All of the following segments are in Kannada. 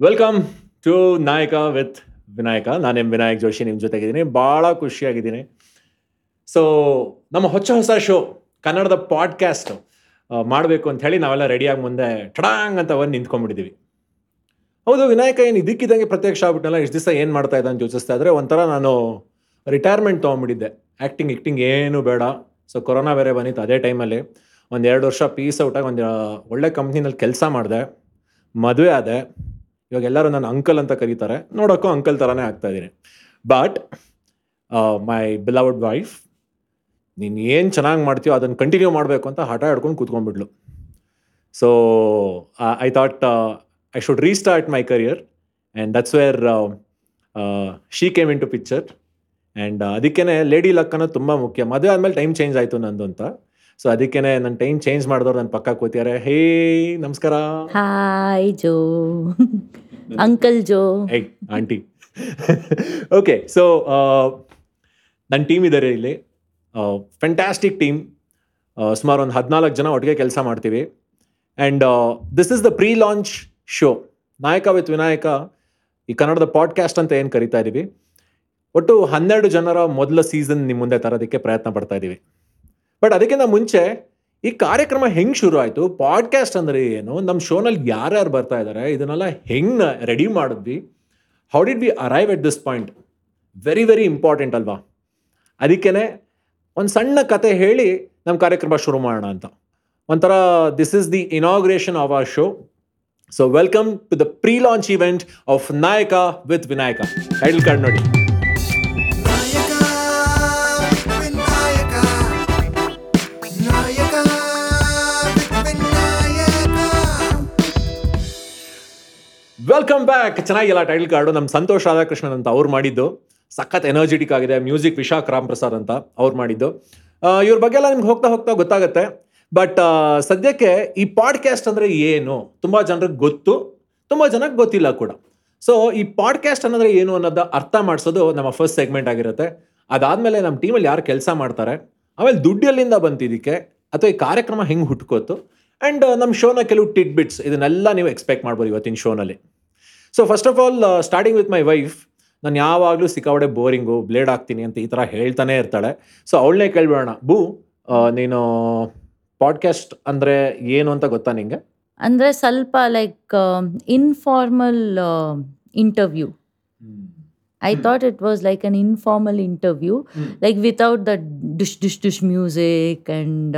Welcome to Nayaka with Vinayaka ನಾನೇನು ವಿನಾಯಕ್ ಜೋಶಿ ನಿಮ್ಮ ಜೊತೆಗಿದ್ದೀನಿ. ಭಾಳ ಖುಷಿಯಾಗಿದ್ದೀನಿ. ಸೊ ನಮ್ಮ ಹೊಚ್ಚ ಹೊಸ ಶೋ ಕನ್ನಡದ ಪಾಡ್ಕ್ಯಾಸ್ಟ್ ಮಾಡಬೇಕು ಅಂತ ಹೇಳಿ ನಾವೆಲ್ಲ ರೆಡಿಯಾಗಿ ಮುಂದೆ ಟಡಾಂಗ್ ಅಂತ ಬಂದು ನಿಂತ್ಕೊಂಡ್ಬಿಟ್ಟಿದ್ದೀವಿ ಹೌದು, ವಿನಾಯಕ ಏನು ಇದಕ್ಕಿದ್ದಂಗೆ ಪ್ರತ್ಯಕ್ಷ ಆಗ್ಬಿಟ್ಟಲ್ಲ ಇಷ್ಟು ದಿವಸ ಏನು ಮಾಡ್ತಾ ಇದ್ದ ಯೋಚಿಸ್ತಾ ಇದ್ರೆ ಒಂಥರ ನಾನು ರಿಟೈರ್ಮೆಂಟ್ ತೊಗೊಂಡ್ಬಿಟ್ಟಿದ್ದೆ ಆ್ಯಕ್ಟಿಂಗ್ ಆ್ಯಕ್ಟಿಂಗ್ ಏನು ಬೇಡ. ಸೊ ಕೊರೋನಾ ಬೇರೆ ಬಂದಿತ್ತು ಅದೇ ಟೈಮಲ್ಲಿ ಒಂದು ಎರಡು ವರ್ಷ ಪೀಸ್ ಔಟಾಗಿ ಒಂದು ಒಳ್ಳೆ ಕಂಪ್ನಿನಲ್ಲಿ ಕೆಲಸ ಮಾಡಿದೆ. ಮದುವೆ ಆದೆ. ಇವಾಗ ಎಲ್ಲರೂ ನನ್ನ ಅಂಕಲ್ ಅಂತ ಕರೀತಾರೆ. ನೋಡೋಕ್ಕೂ ಅಂಕಲ್ ಥರನೇ ಆಗ್ತಾ ಇದ್ದೀನಿ. ಬಟ್ ಮೈ ಬಿಲೌಡ್ ವೈಫ್ ನೀನು ಏನು ಚೆನ್ನಾಗಿ ಮಾಡ್ತೀಯೋ ಅದನ್ನು ಕಂಟಿನ್ಯೂ ಮಾಡಬೇಕು ಅಂತ ಹಠ ಹಿಡ್ಕೊಂಡು ಕೂತ್ಕೊಂಡ್ಬಿಡ್ಲು so I thought I should restart my career and that's where she came into picture and ಅದಕ್ಕೇ ಲೇಡಿ ಲಕ್ ಅನ್ನೋದು ತುಂಬ ಮುಖ್ಯ. ಮದುವೆ ಆದಮೇಲೆ ಟೈಮ್ ಚೇಂಜ್ ಆಯಿತು ನಂದು ಅಂತ. ಸೊ ಅದಕ್ಕೇನೆ ನನ್ನ ಟೈಮ್ ಚೇಂಜ್ ಮಾಡಿದವ್ರು ನನ್ನ ಪಕ್ಕ ಕೂತಿದ್ದಾರೆ ಹೇ ನಮಸ್ಕಾರ. Hi Joe uncle Joe hey aunty okay so ನನ್ನ ಟೀಮ್ ಇದ್ದಾರೆ ಇಲ್ಲಿ. ಫ್ಯಾಂಟಾಸ್ಟಿಕ್ ಟೀಮ್ ಸುಮಾರು ಒಂದು ಹದಿನಾಲ್ಕು ಜನ ಒಟ್ಟಿಗೆ ಕೆಲಸ ಮಾಡ್ತೀವಿ. And this is the pre launch show Nayaka with Vinayaka ಈ ಕನ್ನಡದ ಪಾಡ್ಕ್ಯಾಸ್ಟ್ ಅಂತ ಏನು ಕರಿತಾ ಇದ್ದೀವಿ ಒಟ್ಟು ಹನ್ನೆರಡು ಜನರ ಮೊದಲ ಸೀಸನ್ ನಿಮ್ಮ ಮುಂದೆ ತರೋದಕ್ಕೆ ಪ್ರಯತ್ನ ಪಡ್ತಾ ಇದ್ದೀವಿ ಬಟ್ ಅದಕ್ಕಿಂತ ಮುಂಚೆ ಈ ಕಾರ್ಯಕ್ರಮ ಹೆಂಗೆ ಶುರು ಆಯಿತು? ಪಾಡ್ಕ್ಯಾಸ್ಟ್ ಅಂದರೆ ಏನು? ನಮ್ಮ ಶೋನಲ್ಲಿ ಯಾರ್ಯಾರು ಬರ್ತಾ ಇದ್ದಾರೆ ಇದನ್ನೆಲ್ಲ ಹೆಂಗೆ ರೆಡಿ ಮಾಡಿದ್ವಿ? How did we arrive at this point very very important ಅಲ್ವಾ? ಅದಕ್ಕೇ ಒಂದು ಸಣ್ಣ ಕತೆ ಹೇಳಿ ನಮ್ಮ ಕಾರ್ಯಕ್ರಮ ಶುರು ಮಾಡೋಣ ಅಂತ. ಒಂಥರ this is the inauguration of our show so welcome to the pre launch event of Nayaka with Vinayaka title card ನೋಡಿ. ವೆಲ್ಕಮ್ ಬ್ಯಾಕ್ ಚೆನ್ನಾಗಿಲ್ಲ ಟೈಟಲ್ ಕಾರ್ಡು ನಮ್ಮ ಸಂತೋಷ್ ರಾಧಾಕೃಷ್ಣನ್ ಅಂತ ಅವ್ರು ಮಾಡಿದ್ದು. ಸಖತ್ ಎನರ್ಜೆಟಿಕ್ ಆಗಿದೆ. ಮ್ಯೂಸಿಕ್ ವಿಶಾಖ್ ರಾಮ್ ಪ್ರಸಾದ್ ಅಂತ ಅವ್ರು ಮಾಡಿದ್ದು. ಇವ್ರ ಬಗ್ಗೆ ಎಲ್ಲ ನಿಮ್ಗೆ ಹೋಗ್ತಾ ಹೋಗ್ತಾ ಗೊತ್ತಾಗುತ್ತೆ. ಬಟ್ ಸದ್ಯಕ್ಕೆ ಈ ಪಾಡ್ಕ್ಯಾಸ್ಟ್ ಅಂದರೆ ಏನು? ತುಂಬ ಜನರಿಗೆ ಗೊತ್ತು. ತುಂಬ ಜನಕ್ಕೆ ಗೊತ್ತಿಲ್ಲ ಕೂಡ. ಸೊ ಈ ಪಾಡ್ಕ್ಯಾಸ್ಟ್ ಅನ್ನೋದ್ರೆ ಏನು ಅನ್ನೋದು ಅರ್ಥ ಮಾಡಿಸೋದು ನಮ್ಮ ಫಸ್ಟ್ ಸೆಗ್ಮೆಂಟ್ ಆಗಿರುತ್ತೆ. ಅದಾದಮೇಲೆ ನಮ್ಮ ಟೀಮಲ್ಲಿ ಯಾರು ಕೆಲಸ ಮಾಡ್ತಾರೆ? ಆಮೇಲೆ ದುಡ್ಡು ಬಂತಿದ್ದಕ್ಕೆ ಅಥವಾ ಈ ಕಾರ್ಯಕ್ರಮ ಹೆಂಗೆ ಹುಟ್ಕೋತು? ಆ್ಯಂಡ್ ನಮ್ಮ ಶೋನ ಕೆಲವು ಟಿಟ್ ಬಿಟ್ಸ್ ಇದನ್ನೆಲ್ಲ ನೀವು ಎಕ್ಸ್ಪೆಕ್ಟ್ ಮಾಡ್ಬೋದು ಇವತ್ತಿನ ಶೋನಲ್ಲಿ so first of all starting with my wife ನಾನು ಯಾವಾಗಲೂ ಸಿಕ್ಕಾವಡೆ ಬೋರಿಂಗು ಬ್ಲೇಡ್ ಆಗ್ತೀನಿ ಅಂತ ಈ ಥರ ಹೇಳ್ತಾನೆ ಇರ್ತಾಳೆ. ಸೊ ಅವಳನ್ನೇ ಕೇಳ್ಬೇಡ ಬೂ ನೀನು ಪಾಡ್ಕಾಸ್ಟ್ ಅಂದರೆ ಏನು ಅಂತ ಗೊತ್ತಾ ನಿಂಗೆ? ಅಂದರೆ ಸ್ವಲ್ಪ like informal interview I thought it was like an informal interview like without the dish dish dish music and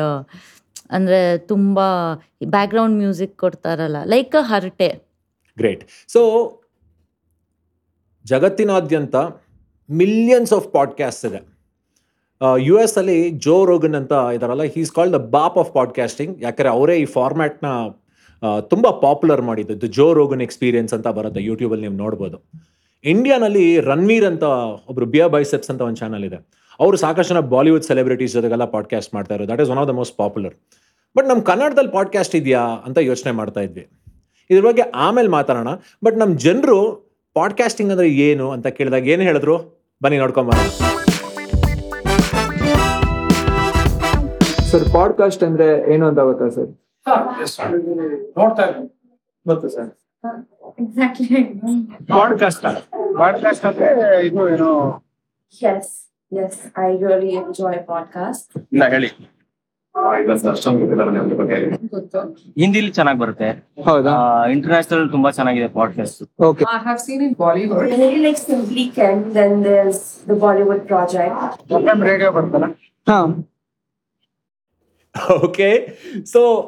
ಅಂದರೆ ತುಂಬ ಬ್ಯಾಕ್ಗ್ರೌಂಡ್ ಮ್ಯೂಸಿಕ್ ಕೊಡ್ತಾರಲ್ಲ ಲೈಕ್ ಹರಟೆ. ಗ್ರೇಟ್ ಸೊ ಜಗತ್ತಿನಾದ್ಯಂತ ಮಿಲಿಯನ್ಸ್ ಆಫ್ ಪಾಡ್ಕ್ಯಾಸ್ಟ್ ಇದೆ. ಯು ಎಸ್ ಅಲ್ಲಿ ಜೋ ರೋಗನ್ ಅಂತ ಇದಾರಲ್ಲ he's called the baap of podcasting ಯಾಕಂದರೆ ಅವರೇ ಈ ಫಾರ್ಮ್ಯಾಟ್ನ ತುಂಬ ಪಾಪ್ಯುಲರ್ ಮಾಡಿದ್ದು. ಜೋ ರೋಗನ್ ಎಕ್ಸ್ಪೀರಿಯನ್ಸ್ ಅಂತ ಬರುತ್ತೆ ಯೂಟ್ಯೂಬಲ್ಲಿ ನೀವು ನೋಡ್ಬೋದು. ಇಂಡಿಯಾನಲ್ಲಿ ರನ್ವೀರ್ ಅಂತ ಒಬ್ರು ಬಿಯರ್ ಬೈಸೆಪ್ಸ್ ಅಂತ ಒಂದು ಚಾನಲ್ ಇದೆ. ಅವರು ಸಾಕಷ್ಟು ಜನ ಬಾಲಿವುಡ್ ಸೆಲೆಬ್ರಿಟೀಸ್ ಜೊತೆಗೆಲ್ಲ ಪಾಡ್ಕ್ಯಾಸ್ಟ್ ಮಾಡ್ತಾ ಇರೋದು. That is one of the most popular but ನಮ್ಮ ಕನ್ನಡದಲ್ಲಿ ಪಾಡ್ಕ್ಯಾಸ್ಟ್ ಇದೆಯಾ ಅಂತ ಯೋಚನೆ ಮಾಡ್ತಾ ಇದ್ವಿ. ಇದ್ರ ಬಗ್ಗೆ ಆಮೇಲೆ ಮಾತಾಡೋಣ. ಬಟ್ ನಮ್ಮ ಜನರು ಪಾಡ್ಕಾಸ್ಟಿಂಗ್ ಅಂದರೆ ಏನು ಅಂತ ಕೇಳಿದಾಗ ಏನು ಹೇಳಿದ್ರು? ಬನ್ನಿ ನೋಡ್ಕೊಂಬರೋಣ ಸರ್ ಪಾಡ್ಕಾಸ್ಟ್ ಅಂದ್ರೆ ಏನು ಅಂತ ಗೊತ್ತಾ ಸರ್? ನೋಡ್ತಾ ಇದ್ದೀನಿ. ಗೊತ್ತು ಸರ್? Exactly. ಪಾಡ್ಕಾಸ್ಟ್ ಪಾಡ್ಕಾಸ್ಟ್ ಅಂದ್ರೆ ಇದು ಏನು? Yes, yes, I really enjoy podcast ಇಲ್ಲ ಹೇಳಿ. ಹಿಂದಿಲಿ ಚೆನ್ನಾಗಿ ಬರುತ್ತೆ. ಹೌದಾ? ಇಂಟರ್ನ್ಯಾಷನಲ್ ತುಂಬಾ ಚೆನ್ನಾಗಿದೆ podcast okay I have seen in Bollywood. Maybe like Simply Ken, then there's the Bollywood project. Radio ಬರ್ತಲ್ಲ ಹಾ. ಓಕೆ ಸೊ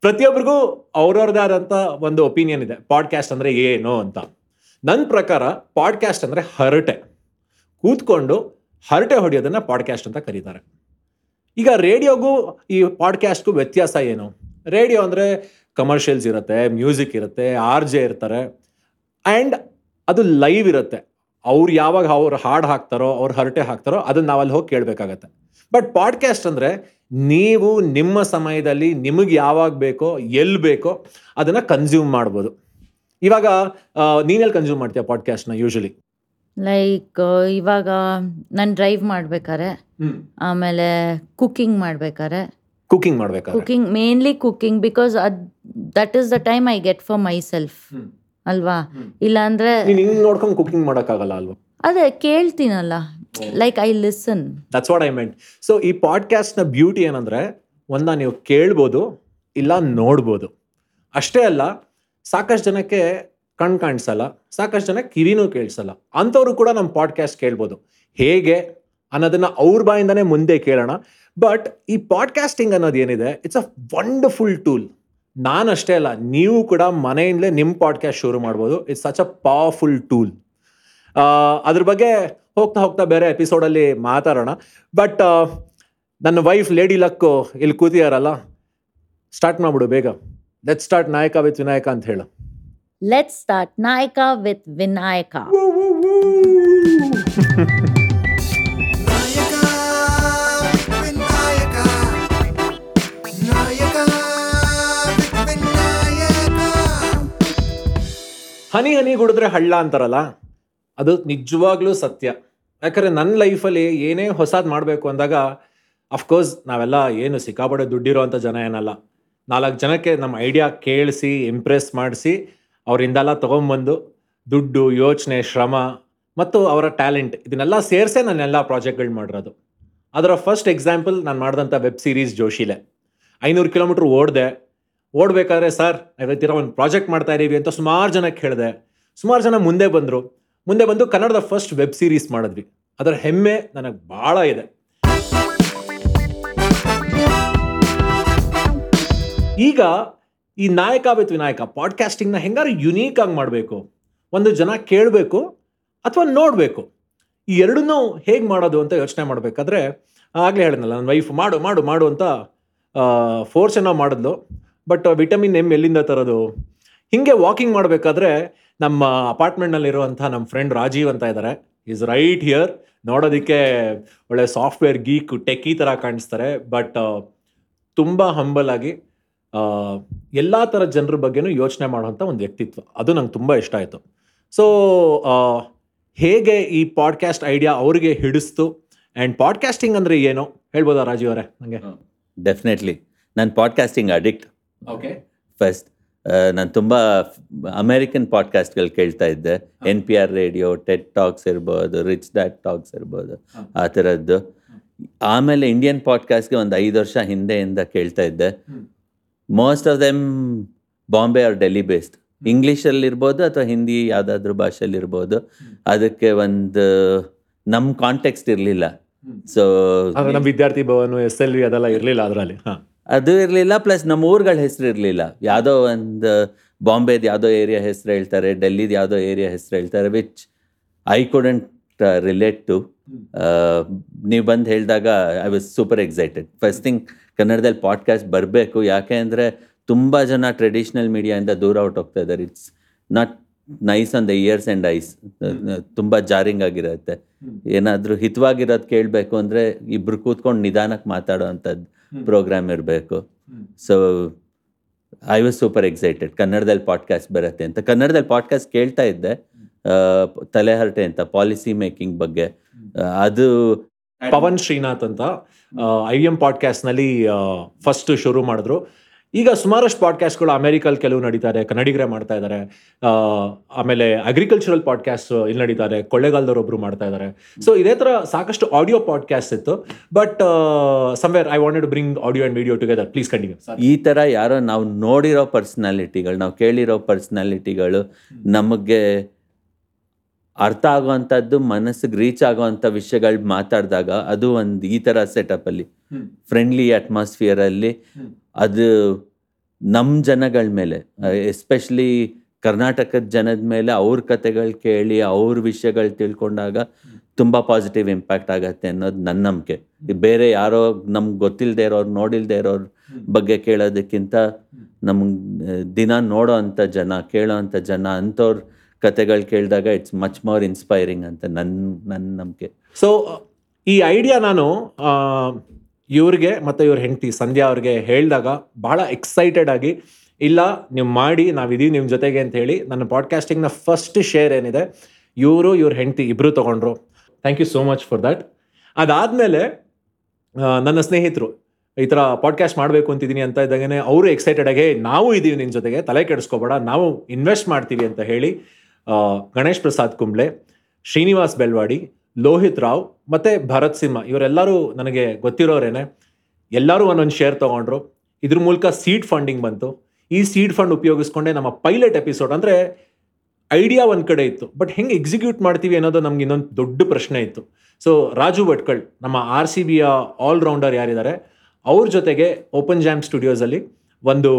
ಪ್ರತಿಯೊಬ್ಬರಿಗೂ ಅವ್ರವ್ರದೇ ಆದಂಥ ಒಂದು ಒಪಿನಿಯನ್ ಇದೆ. ಪಾಡ್ಕಾಸ್ಟ್ ಅಂದ್ರೆ ಏನು ಅಂತ. ನನ್ನ ಪ್ರಕಾರ ಪಾಡ್ಕಾಸ್ಟ್ ಅಂದ್ರೆ ಹರಟೆ. ಕೂತ್ಕೊಂಡು ಹರಟೆ ಹೊಡೆಯೋದನ್ನ ಪಾಡ್ಕಾಸ್ಟ್ ಅಂತ ಕರೀತಾರೆ. ಈಗ ರೇಡಿಯೋಗೂ ಈ ಪಾಡ್ಕ್ಯಾಸ್ಟ್ಗೂ ವ್ಯತ್ಯಾಸ ಏನು? ರೇಡಿಯೋ ಅಂದರೆ ಕಮರ್ಷಿಯಲ್ಸ್ ಇರುತ್ತೆ ಮ್ಯೂಸಿಕ್ ಇರುತ್ತೆ, ಆರ್ ಜೆ ಇರ್ತಾರೆ. ಆ್ಯಂಡ್ ಅದು ಲೈವ್ ಇರುತ್ತೆ. ಅವ್ರು ಯಾವಾಗ ಅವ್ರು ಹಾಡು ಹಾಕ್ತಾರೋ, ಅವ್ರು ಹರಟೆ ಹಾಕ್ತಾರೋ ಅದನ್ನ ನಾವಲ್ಲಿ ಹೋಗಿ ಕೇಳಬೇಕಾಗತ್ತೆ. ಬಟ್ ಪಾಡ್ಕ್ಯಾಸ್ಟ್ ಅಂದರೆ ನೀವು ನಿಮ್ಮ ಸಮಯದಲ್ಲಿ ನಿಮಗೆ ಯಾವಾಗ ಬೇಕೋ ಎಲ್ಲಿ ಬೇಕೋ ಅದನ್ನು ಕನ್ಸ್ಯೂಮ್ ಮಾಡ್ಬೋದು. ಇವಾಗ ನೀನೆಲ್ಲಿ ಕನ್ಸ್ಯೂಮ್ ಮಾಡ್ತೀಯ ಪಾಡ್ಕ್ಯಾಸ್ಟ್ನ ಯೂಶಲಿ ಲೈಕ್ ಇವಾಗ ನಾನು ಡ್ರೈವ್ ಮಾಡ್ಬೇಕಾರೆ ಆಮೇಲೆ ಕುಕ್ಕಿಂಗ್ ಮಾಡ್ಬೇಕಾದ್ರೆ. ಕುಕ್ಕಿಂಗ್ ಮಾಡ್ಬೇಕು ಕುಕ್ಕಿಂಗ್ ಮೇನ್ಲಿ ಕುಕ್ಕಿಂಗ್ ಬಿಕಾಸ್ ಅದ್ that is the time I get for myself. ಅಲ್ವಾ? ಇಲ್ಲಾಂದ್ರೆ ನೋಡ್ಕೊಂಡು ಕುಕ್ಕಿಂಗ್ ಮಾಡೋಕ್ಕಾಗಲ್ಲ ಅಲ್ವಾ? ಅದೇ ಕೇಳ್ತೀನಲ್ಲ. Like I listen that's what I meant so ಈ ಪಾಡ್ಕಾಸ್ಟ್ನ ಬ್ಯೂಟಿ ಏನಂದ್ರೆ ಒಂದ ನೀವು ಕೇಳ್ಬೋದು ಇಲ್ಲ ನೋಡ್ಬೋದು. ಅಷ್ಟೇ ಅಲ್ಲ ಸಾಕಷ್ಟು ಜನಕ್ಕೆ ಕಣ್ ಕಾಣಿಸಲ್ಲ ಸಾಕಷ್ಟು ಜನ ಕಿವಿನೂ ಕೇಳಿಸಲ್ಲ. ಅಂಥವ್ರು ಕೂಡ ನಮ್ಮ ಪಾಡ್ಕಾಸ್ಟ್ ಕೇಳ್ಬೋದು. ಹೇಗೆ? ಅನ್ನೋದನ್ನ ಅವ್ರ ಬಾಯಿಂದನೇ ಮುಂದೆ ಕೇಳೋಣ. ಬಟ್ ಈ ಪಾಡ್ಕಾಸ್ಟಿಂಗ್ ಅನ್ನೋದು ಏನಿದೆ ಇಟ್ಸ್ ಅ ವಂಡರ್ಫುಲ್ ಟೂಲ್ ನಾನಷ್ಟೇ ಅಲ್ಲ ನೀವು ಕೂಡ ಮನೆಯಿಂದಲೇ ನಿಮ್ಮ ಪಾಡ್ಕಾಸ್ಟ್ ಶುರು ಮಾಡ್ಬೋದು. It's such a powerful tool ಅದ್ರ ಬಗ್ಗೆ ಹೋಗ್ತಾ ಹೋಗ್ತಾ ಬೇರೆ ಎಪಿಸೋಡಲ್ಲಿ ಮಾತಾಡೋಣ. ಬಟ್ ನನ್ನ ವೈಫ್ ಲೇಡಿ ಲಕ್ಕು ಇಲ್ಲಿ ಕೂತಿದಾರಲ್ಲ ಸ್ಟಾರ್ಟ್ ಮಾಡ್ಬಿಡು ಬೇಗ. Let start Nayaka with Vinayaka ಅಂತ ಹೇಳು. Let start Nayaka with Vinayaka. ಹನಿ ಹನಿ ಗುಡಿದ್ರೆ ಹಳ್ಳ ಅಂತಾರಲ್ಲ, ಅದು ನಿಜವಾಗ್ಲೂ ಸತ್ಯ. ಯಾಕಂದ್ರೆ ನನ್ನ ಲೈಫಲ್ಲಿ ಏನೇ ಹೊಸದು ಮಾಡಬೇಕು ಅಂದಾಗ ಅಫ್ಕೋರ್ಸ್ ನಾವೆಲ್ಲ ಏನು ಸಿಕ್ಕಾಪಡೆ ದುಡ್ಡಿರೋ ಅಂಥ ಜನ ಏನಲ್ಲ. ನಾಲ್ಕು ಜನಕ್ಕೆ ನಮ್ಮ ಐಡಿಯಾ ಕೇಳಿಸಿ ಇಂಪ್ರೆಸ್ ಮಾಡಿಸಿ, ಅವರಿಂದೆಲ್ಲ ತೊಗೊಂಬಂದು ದುಡ್ಡು, ಯೋಚನೆ, ಶ್ರಮ ಮತ್ತು ಅವರ ಟ್ಯಾಲೆಂಟ್ ಇದನ್ನೆಲ್ಲ ಸೇರಿಸೇ ನಾನೆಲ್ಲ ಪ್ರಾಜೆಕ್ಟ್ಗಳು ಮಾಡಿರೋದು. ಅದರ ಫಸ್ಟ್ ಎಕ್ಸಾಂಪಲ್ ನಾನು ಮಾಡಿದಂಥ ವೆಬ್ ಸೀರೀಸ್ ಜೋಶಿಲೆ. ಐನೂರು ಕಿಲೋಮೀಟ್ರ್ ಓಡಿದೆ ಓಡಬೇಕಾದ್ರೆ, ಸರ್ ಇವತ್ತಿರೋ ಒಂದು ಪ್ರಾಜೆಕ್ಟ್ ಮಾಡ್ತಾ ಇದ್ದೀವಿ ಅಂತ ಸುಮಾರು ಜನಕ್ಕೆ ಹೇಳಿದೆ ಸುಮಾರು ಜನ ಮುಂದೆ ಬಂದರು. ಮುಂದೆ ಬಂದು ಕನ್ನಡದ ಫಸ್ಟ್ ವೆಬ್ ಸೀರೀಸ್ ಮಾಡಿದ್ವಿ. ಅದರ ಹೆಮ್ಮೆ ನನಗೆ ಭಾಳ ಇದೆ. ಈಗ ಈ ನಾಯಕ ವಿತ್ ವಿನಾಯಕ ಪಾಡ್ಕಾಸ್ಟಿಂಗ್ನ ಹೆಂಗಾರು ಯುನೀಕ್ ಆಗಿ ಮಾಡಬೇಕು? ಒಂದು ಜನ ಕೇಳಬೇಕು ಅಥವಾ ನೋಡಬೇಕು? ಈ ಎರಡನ್ನೂ ಹೇಗೆ ಮಾಡೋದು ಅಂತ ಯೋಚನೆ ಮಾಡಬೇಕಾದ್ರೆ, ಆಗಲೇ ಹೇಳಿದ್ನಲ್ಲ, ನನ್ನ ವೈಫ್ ಮಾಡು ಮಾಡು ಮಾಡು ಅಂತ ಫೋರ್ಸ್ ಏನೋ ಮಾಡಿದ್ಲು. ಬಟ್ ವಿಟಮಿನ್ ಎಂ ಎಲ್ಲಿಂದ ತರೋದು? ಹಿಂಗೆ ವಾಕಿಂಗ್ ಮಾಡಬೇಕಾದ್ರೆ ನಮ್ಮ ಅಪಾರ್ಟ್ಮೆಂಟ್ನಲ್ಲಿರುವಂಥ ನಮ್ಮ ಫ್ರೆಂಡ್ ರಾಜೀವ್ ಅಂತ ಇದ್ದಾರೆ ಈಸ್ ರೈಟ್ ಹಿಯರ್ ನೋಡೋದಕ್ಕೆ ಒಳ್ಳೆ ಸಾಫ್ಟ್ವೇರ್ ಗೀಕ್ ಈ ಥರ ಕಾಣಿಸ್ತಾರೆ. ಬಟ್ ತುಂಬ ಹಂಬಲ್ ಆಗಿ ಎಲ್ಲ ಥರ ಜನರ ಬಗ್ಗೆನೂ ಯೋಚನೆ ಮಾಡುವಂಥ ಒಂದು ವ್ಯಕ್ತಿತ್ವ. ಅದು ನಂಗೆ ತುಂಬ ಇಷ್ಟ ಆಯಿತು. ಸೊ ಹೇಗೆ ಈ ಪಾಡ್ಕಾಸ್ಟ್ ಐಡಿಯಾ ಅವರಿಗೆ ಹಿಡಿಸ್ತು? ಆ್ಯಂಡ್ ಪಾಡ್ಕಾಸ್ಟಿಂಗ್ ಅಂದರೆ ಏನು? ಹೇಳ್ಬೋದಾ ರಾಜೀವ್ ಅವರೇ? ನನಗೆ ಡೆಫಿನೆಟ್ಲಿ ನಾನು ಪಾಡ್ಕಾಸ್ಟಿಂಗ್ ಅಡಿಕ್ಟ್ ಓಕೆ ಫಸ್ಟ್ ನಾನು ತುಂಬ ಅಮೇರಿಕನ್ ಪಾಡ್ಕಾಸ್ಟ್ಗಳು ಕೇಳ್ತಾ ಇದ್ದೆ. N P R radio TED talks ಇರ್ಬೋದು ರಿಚ್ ಡ್ಯಾಟ್ ಟಾಕ್ಸ್ ಇರ್ಬೋದು ಆ ಥರದ್ದು. ಆಮೇಲೆ ಇಂಡಿಯನ್ ಪಾಡ್ಕಾಸ್ಟ್ಗೆ ಒಂದು ಐದು ವರ್ಷ ಹಿಂದೆಯಿಂದ ಕೇಳ್ತಾ ಇದ್ದೆ. Most of them Bombay or Delhi based ಇಂಗ್ಲೀಷಲ್ಲಿ ಇರ್ಬೋದು ಅಥವಾ ಹಿಂದಿ ಯಾವುದಾದ್ರೂ ಭಾಷೆಯಲ್ಲಿ ಇರ್ಬೋದು. ಅದಕ್ಕೆ ಒಂದು ನಮ್ಮ ಕಾಂಟೆಕ್ಸ್ಟ್ ಇರಲಿಲ್ಲ. ಸೊ ವಿದ್ಯಾರ್ಥಿ ಭವನ ಎಸ್ ಎಲ್ ವಿ ಅದೆಲ್ಲ ಇರಲಿಲ್ಲ ಅದರಲ್ಲಿ. ಹಾಂ. ಅದು ಇರಲಿಲ್ಲ ಪ್ಲಸ್ ನಮ್ಮ ಊರುಗಳ ಹೆಸರು ಇರಲಿಲ್ಲ. ಯಾವುದೋ ಒಂದು ಬಾಂಬೆದು ಯಾವುದೋ ಏರಿಯಾ ಹೆಸರು ಹೇಳ್ತಾರೆ ಡೆಲ್ಲಿದು ಯಾವುದೋ ಏರಿಯಾ ಹೆಸರು ಹೇಳ್ತಾರೆ which I couldn't relate to ನೀವು ಬಂದು ಹೇಳಿದಾಗ I was super excited first thing ಕನ್ನಡದಲ್ಲಿ ಪಾಡ್ಕಾಸ್ಟ್ ಬರಬೇಕು. ಯಾಕೆ ಅಂದರೆ ತುಂಬ ಜನ ಟ್ರೆಡಿಷ್ನಲ್ ಮೀಡಿಯಾಯಿಂದ ದೂರ ಹೋಗ್ತಾ ಇದ್ದಾರೆ it's not nice on the ears and ice ತುಂಬ ಜಾರಿಂಗ್ ಆಗಿರುತ್ತೆ. ಏನಾದರೂ ಹಿತವಾಗಿರೋದು ಕೇಳಬೇಕು ಅಂದರೆ ಇಬ್ರು ಕೂತ್ಕೊಂಡು ನಿಧಾನಕ್ಕೆ ಮಾತಾಡೋ ಅಂಥದ್ದು. ಪ್ರೋಗ್ರಾಮ್ ಇರಬೇಕು. So I was super excited ಕನ್ನಡದಲ್ಲಿ ಪಾಡ್ಕಾಸ್ಟ್ ಬರುತ್ತೆ ಅಂತ. ಕನ್ನಡದಲ್ಲಿ ಪಾಡ್ಕಾಸ್ಟ್ ಕೇಳ್ತಾ ಇದ್ದೆ. ತಲೆಹರಟೆ ಅಂತ ಪಾಲಿಸಿ ಮೇಕಿಂಗ್ ಬಗ್ಗೆ. ಅದು ಪವನ್ ಶ್ರೀನಾಥ್ ಅಂತ ಐ ಎಂ ಪಾಡ್ಕಾಸ್ಟ್ನಲ್ಲಿ ಫಸ್ಟ್ ಶುರು ಮಾಡಿದ್ರು. ಈಗ ಸುಮಾರಷ್ಟು ಪಾಡ್ಕಾಸ್ಟ್ಗಳು ಅಮೆರಿಕಲ್ ಕೆಲವು ನಡೀತಾರೆ ಕನ್ನಡಿಗರೇ ಮಾಡ್ತಾ ಇದ್ದಾರೆ. ಆ, ಆಮೇಲೆ ಅಗ್ರಿಕಲ್ಚರಲ್ ಪಾಡ್ಕಾಸ್ಟ್ ಇಲ್ಲಿ ನಡೀತಾರೆ ಕೊಳ್ಳೆಗಾಲದವರು ಒಬ್ರು ಮಾಡ್ತಾ ಇದ್ದಾರೆ. ಸೊ ಇದೇ ಥರ ಸಾಕಷ್ಟು ಆಡಿಯೋ ಪಾಡ್ಕಾಸ್ಟ್ ಇತ್ತು. But somewhere I wanted bring audio and video together please continue ಈ ಥರ ಯಾರೋ ನಾವು ನೋಡಿರೋ ಪರ್ಸ್ನಾಲಿಟಿಗಳು ನಾವು ಕೇಳಿರೋ ಪರ್ಸ್ನಾಲಿಟಿಗಳು ನಮಗೆ ಅರ್ಥ ಆಗುವಂಥದ್ದು ಮನಸ್ಸಿಗೆ ರೀಚ್ ಆಗುವಂಥ ವಿಷಯಗಳು ಮಾತಾಡಿದಾಗ ಅದು ಒಂದು ಈ ಥರ ಸೆಟಪಲ್ಲಿ ಫ್ರೆಂಡ್ಲಿ ಅಟ್ಮಾಸ್ಫಿಯರಲ್ಲಿ ಅದು ನಮ್ಮ ಜನಗಳ ಮೇಲೆ ಎಸ್ಪೆಷಲಿ ಕರ್ನಾಟಕದ ಜನದ ಮೇಲೆ ಅವ್ರ ಕತೆಗಳು ಕೇಳಿ ಅವ್ರ ವಿಷಯಗಳು ತಿಳ್ಕೊಂಡಾಗ ತುಂಬ ಪಾಸಿಟಿವ್ ಇಂಪ್ಯಾಕ್ಟ್ ಆಗತ್ತೆ ಅನ್ನೋದು ನನ್ನ ನಂಬಿಕೆ. ಬೇರೆ ಯಾರೋ ನಮ್ಗೆ ಗೊತ್ತಿಲ್ಲದೆ ಇರೋರು ನೋಡಿಲ್ಲದೆ ಇರೋರ ಬಗ್ಗೆ ಕೇಳೋದಕ್ಕಿಂತ ನಮ್ಗೆ ದಿನ ನೋಡೋ ಅಂಥ ಜನ ಕೇಳೋ ಅಂಥ ಜನ ಅಂಥವ್ರ ಕತೆಗಳು ಕೇಳಿದಾಗ ಇಟ್ಸ್ ಮಚ್ ಮೋರ್ ಇನ್ಸ್ಪೈರಿಂಗ್ ಅಂತ ನನ್ನ ನನ್ನ ನಂಬಿಕೆ. ಸೊ ಈ ಐಡಿಯಾ ನಾನು ಇವ್ರಿಗೆ ಮತ್ತು ಇವ್ರ ಹೆಂಡತಿ ಸಂಧ್ಯಾ ಅವ್ರಿಗೆ ಹೇಳಿದಾಗ ಭಾಳ ಎಕ್ಸೈಟೆಡ್ ಆಗಿ, ಇಲ್ಲ, ನೀವು ಮಾಡಿ, ನಾವಿದೀವಿ ನಿಮ್ಮ ಜೊತೆಗೆ ಅಂತ ಹೇಳಿ ನನ್ನ ಪಾಡ್ಕಾಸ್ಟಿಂಗ್ನ ಫಸ್ಟ್ ಶೇರ್ ಏನಿದೆ, ಇವರು, ಇವ್ರ ಹೆಂಡತಿ ಇಬ್ಬರು ತೊಗೊಂಡ್ರು. Thank you so much for that ಅದಾದಮೇಲೆ ನನ್ನ ಸ್ನೇಹಿತರು, ಈ ಥರ ಪಾಡ್ಕಾಸ್ಟ್ ಮಾಡಬೇಕು ಅಂತಿದ್ದೀನಿ ಅಂತ ಇದ್ದಾಗೇ ಅವರು ಎಕ್ಸೈಟೆಡ್ ಆಗಿ ನಾವು ಇದ್ದೀವಿ ನಿನ್ನ ಜೊತೆಗೆ, ತಲೆ ಕೆಡಿಸ್ಕೋಬೇಡ, ನಾವು ಇನ್ವೆಸ್ಟ್ ಮಾಡ್ತೀವಿ ಅಂತ ಹೇಳಿ ಗಣೇಶ್ ಪ್ರಸಾದ್ ಕುಂಬ್ಳೆ, ಶ್ರೀನಿವಾಸ್ ಬೆಲ್ವಾಡಿ ಲೋಹಿತ್ ರಾವ್ ಮತ್ತು ಭರತ್ ಸಿಂಹ, ಇವರೆಲ್ಲರೂ ನನಗೆ ಗೊತ್ತಿರೋರೇನೆ, ಎಲ್ಲರೂ ಒಂದೊಂದು ಶೇರ್ ತೊಗೊಂಡ್ರು. ಇದ್ರ ಮೂಲಕ ಸೀಡ್ ಫಂಡಿಂಗ್ ಬಂತು. ಈ ಸೀಡ್ ಫಂಡ್ ಉಪಯೋಗಿಸ್ಕೊಂಡೆ ನಮ್ಮ ಪೈಲಟ್ ಎಪಿಸೋಡ್ ಅಂದರೆ ಐಡಿಯಾ ಒಂದು ಕಡೆ ಇತ್ತು. ಬಟ್ ಹೆಂಗೆ ಎಕ್ಸಿಕ್ಯೂಟ್ ಮಾಡ್ತೀವಿ ಅನ್ನೋದು ನಮ್ಗೆ ಇನ್ನೊಂದು ದೊಡ್ಡ ಪ್ರಶ್ನೆ ಇತ್ತು. ಸೊ ರಾಜು ಭಟ್ಕಳ್, ನಮ್ಮ ಆರ್ ಸಿ ಬಿಯ ಆಲ್ರೌಂಡರ್ ಯಾರಿದ್ದಾರೆ, ಅವ್ರ ಜೊತೆಗೆ ಓಪನ್ ಜಾಮ್ ಸ್ಟುಡಿಯೋಸಲ್ಲಿ ಒಂದು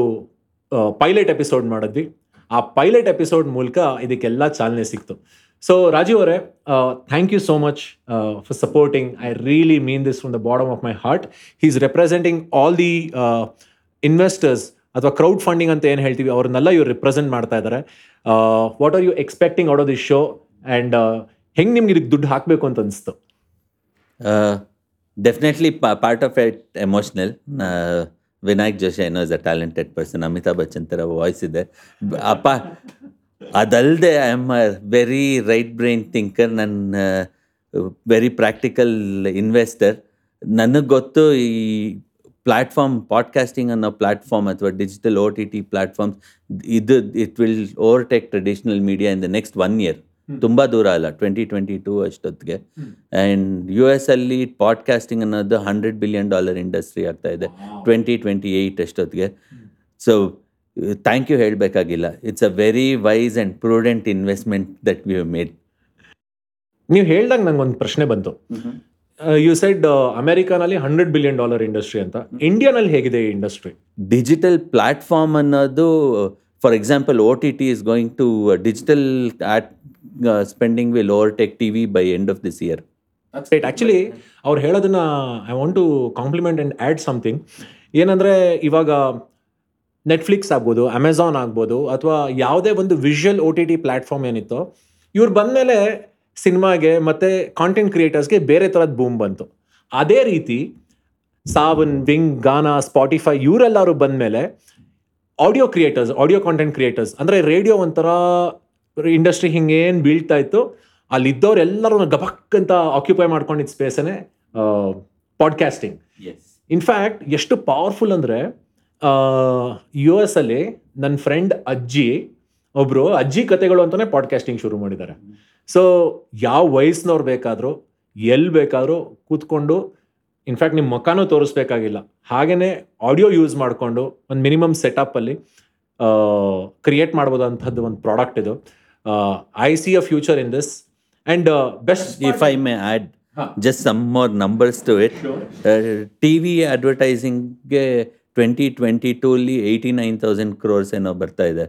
ಪೈಲಟ್ ಎಪಿಸೋಡ್ ಮಾಡಿದ್ವಿ. ಆ ಪೈಲಟ್ ಎಪಿಸೋಡ್ ಮೂಲಕ ಇದಕ್ಕೆಲ್ಲ ಚಾಲನೆ ಸಿಕ್ತು. ಸೊ ರಾಜೀವ್ ಅವರೇ thank you so much for supporting I really mean this from the bottom of my heart he is representing all the investors ಅಥವಾ ಕ್ರೌಡ್ ಫಂಡಿಂಗ್ ಅಂತ ಏನು ಹೇಳ್ತೀವಿ, ಅವ್ರನ್ನೆಲ್ಲ ಇವ್ರು ರಿಪ್ರೆಸೆಂಟ್ ಮಾಡ್ತಾ ಇದ್ದಾರೆ what are you expecting out of this show and ಹೆಂಗೆ ನಿಮ್ಗೆ ಇದಕ್ಕೆ ದುಡ್ಡು ಹಾಕಬೇಕು ಅಂತ ಅನಿಸ್ತು? Definitely part of it emotional Vinayak Joshi ಏನೋ is a talented person Amitabh Bachchan ಥರ ವಾಯ್ಸ್ ಇದೆ. ಅಪ್ಪ ಅದಲ್ಲದೆ I am a very right brain thinker ನನ್ನ ವೆರಿ ಪ್ರಾಕ್ಟಿಕಲ್ ಇನ್ವೆಸ್ಟರ್ ನನಗೆ ಗೊತ್ತು ಈ ಪ್ಲಾಟ್ಫಾರ್ಮ್ ಪಾಡ್ಕಾಸ್ಟಿಂಗ್ ಅನ್ನೋ ಪ್ಲಾಟ್ಫಾರ್ಮ್ ಅಥವಾ digital O T T platforms ಇದು it will overtake traditional media in the next one year ತುಂಬ ದೂರ ಅಲ್ಲ ಟ್ವೆಂಟಿ ಟ್ವೆಂಟಿ ಟೂ ಅಷ್ಟೊತ್ತಿಗೆ ಆ್ಯಂಡ್ ಯು ಎಸ್ ಅಲ್ಲಿ ಪಾಡ್ಕಾಸ್ಟಿಂಗ್ ಅನ್ನೋದು ಹಂಡ್ರೆಡ್ ಬಿಲಿಯನ್ ಡಾಲರ್ ಇಂಡಸ್ಟ್ರಿ ಆಗ್ತಾ ಇದೆ ಟ್ವೆಂಟಿ ಟ್ವೆಂಟಿ ಏಯ್ಟ್ ಅಷ್ಟೊತ್ತಿಗೆ. ಸೊ ಥ್ಯಾಂಕ್ ಯು ಹೇಳಬೇಕಾಗಿಲ್ಲ. It's a very wise and prudent investment that we made ನೀವು ಹೇಳ್ದಾಗ ಒಂದು ಪ್ರಶ್ನೆ ಬಂತು. ಯು ಸೈಡ್ ಅಮೆರಿಕಾನಲ್ಲಿ ಹಂಡ್ರೆಡ್ ಬಿಲಿಯನ್ ಡಾಲರ್ ಇಂಡಸ್ಟ್ರಿ ಅಂತ. ಇಂಡಿಯಾನಲ್ಲಿ ಹೇಗಿದೆ ಈ ಇಂಡಸ್ಟ್ರಿ ಡಿಜಿಟಲ್ ಪ್ಲ್ಯಾಟ್ಫಾರ್ಮ್ ಅನ್ನೋದು for example O T T is going to digital ad spending will overtake T V by end of this year right actually ಅವ್ರು ಹೇಳೋದನ್ನ I want to compliment and add something ಏನಂದರೆ ಇವಾಗ ನೆಟ್ಫ್ಲಿಕ್ಸ್ ಆಗ್ಬೋದು ಅಮೆಝಾನ್ ಆಗ್ಬೋದು ಅಥವಾ ಯಾವುದೇ ಒಂದು visual O T T platform ಏನಿತ್ತು ಇವ್ರು ಬಂದಮೇಲೆ ಸಿನಿಮಾಗೆ ಮತ್ತು ಕಾಂಟೆಂಟ್ ಕ್ರಿಯೇಟರ್ಸ್ಗೆ ಬೇರೆ ಥರದ ಬೂಮ್ ಬಂತು. ಅದೇ ರೀತಿ ಸಾವನ್ ವಿಂಗ್ ಗಾನಾ ಸ್ಪಾಟಿಫೈ ಇವರೆಲ್ಲರೂ ಬಂದಮೇಲೆ audio creators audio content creators ಅಂದರೆ ರೇಡಿಯೋ ಒಂಥರ ಇಂಡಸ್ಟ್ರಿ ಹಿಂಗೇನು ಬೀಳ್ತಾ ಇತ್ತು. ಅಲ್ಲಿದ್ದವ್ರು ಎಲ್ಲರೂ ಗಬಕ್ ಅಂತ ಆಕ್ಯುಪೈ ಮಾಡ್ಕೊಂಡಿದ್ದ ಸ್ಪೇಸನ್ನೇ ಪಾಡ್ಕಾಸ್ಟಿಂಗ್ ಇನ್ಫ್ಯಾಕ್ಟ್ ಎಷ್ಟು ಪವರ್ಫುಲ್ ಅಂದರೆ ಯು ಎಸ್ ಅಲ್ಲಿ ನನ್ನ ಫ್ರೆಂಡ್ ಅಜ್ಜಿ ಒಬ್ಬರು ಅಜ್ಜಿ ಕತೆಗಳು ಅಂತಲೇ ಪಾಡ್ಕಾಸ್ಟಿಂಗ್ ಶುರು ಮಾಡಿದ್ದಾರೆ. ಸೊ ಯಾವ ವಯಸ್ಸಿನವ್ರು ಬೇಕಾದರೂ ಎಲ್ಲಿ ಬೇಕಾದರೂ ಕೂತ್ಕೊಂಡು ಇನ್ಫ್ಯಾಕ್ಟ್ ನಿಮ್ಮ ಮುಖನೂ ತೋರಿಸ್ಬೇಕಾಗಿಲ್ಲ. ಹಾಗೆಯೇ ಆಡಿಯೋ ಯೂಸ್ ಮಾಡಿಕೊಂಡು ಒಂದು ಮಿನಿಮಮ್ ಸೆಟಪ್ಪಲ್ಲಿ ಕ್ರಿಯೇಟ್ ಮಾಡ್ಬೋದು ಅಂಥದ್ದು ಒಂದು ಪ್ರಾಡಕ್ಟ್ ಇದು. I see a future in this and best if I may add just some more numbers to it T V ಅಡ್ವರ್ಟೈಸಿಂಗ್ಗೆ twenty twenty ಟೂಲಿ ಏಯ್ಟಿ ನೈನ್ ತೌಸಂಡ್ ಕ್ರೋರ್ಸ್ ಏನೋ ಬರ್ತಾ ಇದೆ.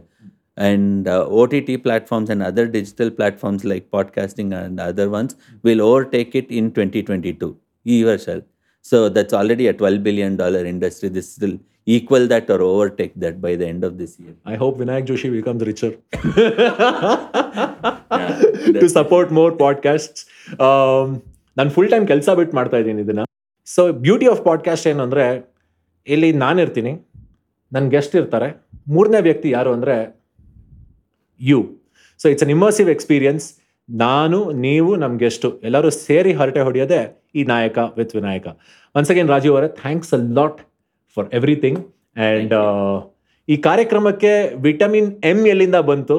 And O T T platforms and other digital platforms like podcasting and other ones will overtake it in twenty twenty two ಈ ವರ್ಷ. So that's already a twelve billion dollar industry this will equal that or overtake that by the end of this year I hope Vinayak Joshi becomes richer. To support more podcast ನಾನು ಫುಲ್ ಟೈಮ್ ಕೆಲಸ ಬಿಟ್ಟು ಮಾಡ್ತಾ ಇದ್ದೀನಿ ಇದನ್ನ. ಸೊ ಬ್ಯೂಟಿ ಆಫ್ ಪಾಡ್ಕಾಸ್ಟ್ ಏನಂದ್ರೆ ಅಂದರೆ ಇಲ್ಲಿ ನಾನಿರ್ತೀನಿ ನನ್ನ ಗೆಸ್ಟ್ ಇರ್ತಾರೆ. ಮೂರನೇ ವ್ಯಕ್ತಿ ಯಾರು ಅಂದರೆ you so it's an immersive experience ನಾನು ನೀವು ನಮ್ಮ ಗೆಸ್ಟು ಎಲ್ಲರೂ ಸೇರಿ ಹರಟೆ ಹೊಡೆಯೋದೆ ಈ Nayaka with Vinayaka. Once again Rajeev ಅವರೇ thanks a lot for everything and ಈ ಕಾರ್ಯಕ್ರಮಕ್ಕೆ ವಿಟಮಿನ್ ಎಂ ಎಲ್ಲಿಂದ ಬಂತು?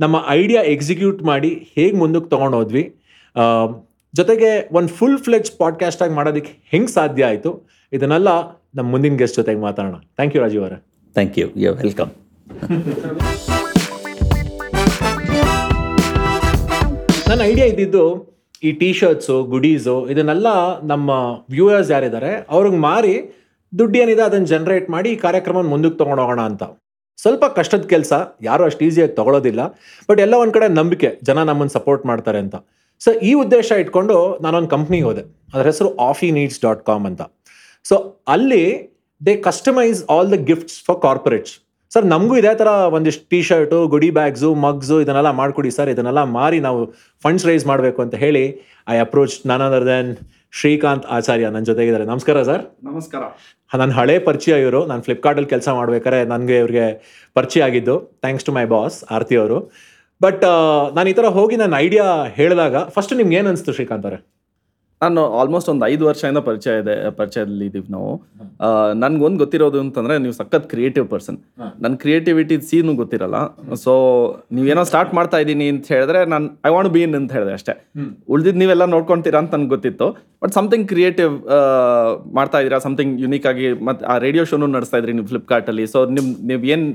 ನಮ್ಮ ಐಡಿಯಾ ಎಕ್ಸಿಕ್ಯೂಟ್ ಮಾಡಿ ಹೇಗೆ ಮುಂದಕ್ಕೆ ತೊಗೊಂಡೋದ್ವಿ ಹೋದ್ವಿ? ಜೊತೆಗೆ ಒಂದು ಫುಲ್ ಫ್ಲೆಜ್ ಪಾಡ್ಕಾಸ್ಟಾಗಿ ಮಾಡೋದಕ್ಕೆ ಹೆಂಗೆ ಸಾಧ್ಯ ಆಯಿತು? ಇದನ್ನೆಲ್ಲ ನಮ್ಮ ಮುಂದಿನ ಗೆಸ್ಟ್ ಜೊತೆಗೆ ಮಾತಾಡೋಣ. ಥ್ಯಾಂಕ್ ಯು ರಾಜೀವ್ ಅವರೇ. ಥ್ಯಾಂಕ್ ಯು ಯು ವೆಲ್ಕಮ್ ನನ್ನ ಐಡಿಯಾ ಇದ್ದಿದ್ದು ಈ ಟಿ ಶರ್ಟ್ಸು ಗುಡೀಸು ಇದನ್ನೆಲ್ಲ ನಮ್ಮ ವ್ಯೂಯರ್ಸ್ ಯಾರಿದ್ದಾರೆ ಅವ್ರಿಗೆ ಮಾರಿ ದುಡ್ಡು ಏನಿದೆ ಅದನ್ನು ಜನ್ರೇಟ್ ಮಾಡಿ ಈ ಕಾರ್ಯಕ್ರಮ ಮುಂದಕ್ಕೆ ತೊಗೊಂಡೋಗೋಣ ಅಂತ. ಸ್ವಲ್ಪ ಕಷ್ಟದ ಕೆಲಸ ಯಾರು ಅಷ್ಟು ಈಸಿಯಾಗಿ ತೊಗೊಳೋದಿಲ್ಲ ಬಟ್ ಎಲ್ಲ ಒಂದು ಕಡೆ ನಂಬಿಕೆ ಜನ ನಮ್ಮನ್ನು ಸಪೋರ್ಟ್ ಮಾಡ್ತಾರೆ ಅಂತ. ಸೊ ಈ ಉದ್ದೇಶ ಇಟ್ಕೊಂಡು ನಾನೊಂದು ಕಂಪ್ನಿಗೆ ಹೋದೆ. ಅದರ ಹೆಸರು ಆಫಿ ನೀಡ್ಸ್ ಡಾಟ್ ಕಾಮ್ ಅಂತ. ಸೊ ಅಲ್ಲಿ they customize all the gifts for corporates sir ನಮಗೂ ಇದೇ ಥರ ಒಂದಿಷ್ಟು T shirt goodie bags mugs ಇದನ್ನೆಲ್ಲ ಮಾಡಿಕೊಡಿ ಸರ್ ಇದನ್ನೆಲ್ಲ ಮಾರಿ ನಾವು ಫಂಡ್ಸ್ ರೈಸ್ ಮಾಡಬೇಕು ಅಂತ ಹೇಳಿ I approach none other than Srikanth Acharya ನನ್ನ ಜೊತೆಗಿದ್ದಾರೆ. ನಮಸ್ಕಾರ ಸರ್ ನಮಸ್ಕಾರ. ನನ್ನ ಹಳೆ ಪರಿಚಯ ಇವರು. ನಾನು ಫ್ಲಿಪ್ಕಾರ್ಟಲ್ಲಿ ಕೆಲಸ ಮಾಡ್ಬೇಕಾದ್ರೆ ನನಗೆ ಇವ್ರಿಗೆ ಪರಿಚಯ ಆಗಿದ್ದು. Thanks to my boss Aarti ಅವರು. ಬಟ್ ನಾನು ಈ ಥರ ಹೋಗಿ ನನ್ನ ಐಡಿಯಾ ಹೇಳಿದಾಗ ಫಸ್ಟ್ ನಿಮ್ಗೆ ಏನು ಅನಿಸ್ತು ಶ್ರೀಕಾಂತ್ ಅವರೇ? ನಾನು ಆಲ್ಮೋಸ್ಟ್ ಒಂದು ಐದು ವರ್ಷದಿಂದ ಪರಿಚಯ ಇದೆ ಪರಿಚಯದಲ್ಲಿ ಇದೀವಿ ನಾವು. ನನ್ಗೊಂದು ಗೊತ್ತಿರೋದು ಅಂತಂದ್ರೆ ನೀವು ಸಖತ್ ಕ್ರಿಯೇಟಿವ್ ಪರ್ಸನ್ ನನ್ನ ಕ್ರಿಯೇಟಿವಿಟಿ ಸೀನು ಗೊತ್ತಿರಲ್ಲ. ಸೊ ನೀವೇನೋ ಸ್ಟಾರ್ಟ್ ಮಾಡ್ತಾ ಇದ್ದೀನಿ ಅಂತ ಹೇಳಿದ್ರೆ ನಾನು ಐ ವಾಂಟ್ ಬಿ ಇನ್ ಅಂತ ಹೇಳಿದೆ ಅಷ್ಟೇ. ಉಳಿದಿದ್ದು ನೀವೆಲ್ಲ ನೋಡ್ಕೊಂತೀರಾ ಅಂತ ನನಗೆ ಗೊತ್ತಿತ್ತು. ಬಟ್ ಸಮಥಿಂಗ್ ಕ್ರಿಯೇಟಿವ್ ಮಾಡ್ತಾ ಇದ್ದೀರಾ ಸಮಥಿಂಗ್ ಯುನೀಕ್ ಆಗಿ ಮತ್ತೆ ಆ ರೇಡಿಯೋ ಶೋನು ನಡೆಸ್ತಾ ಇದ್ರಿ ನೀವು ಫ್ಲಿಪ್ಕಾರ್ಟಲ್ಲಿ ಸೊ ನಿಮ್ ನೀವು ಏನು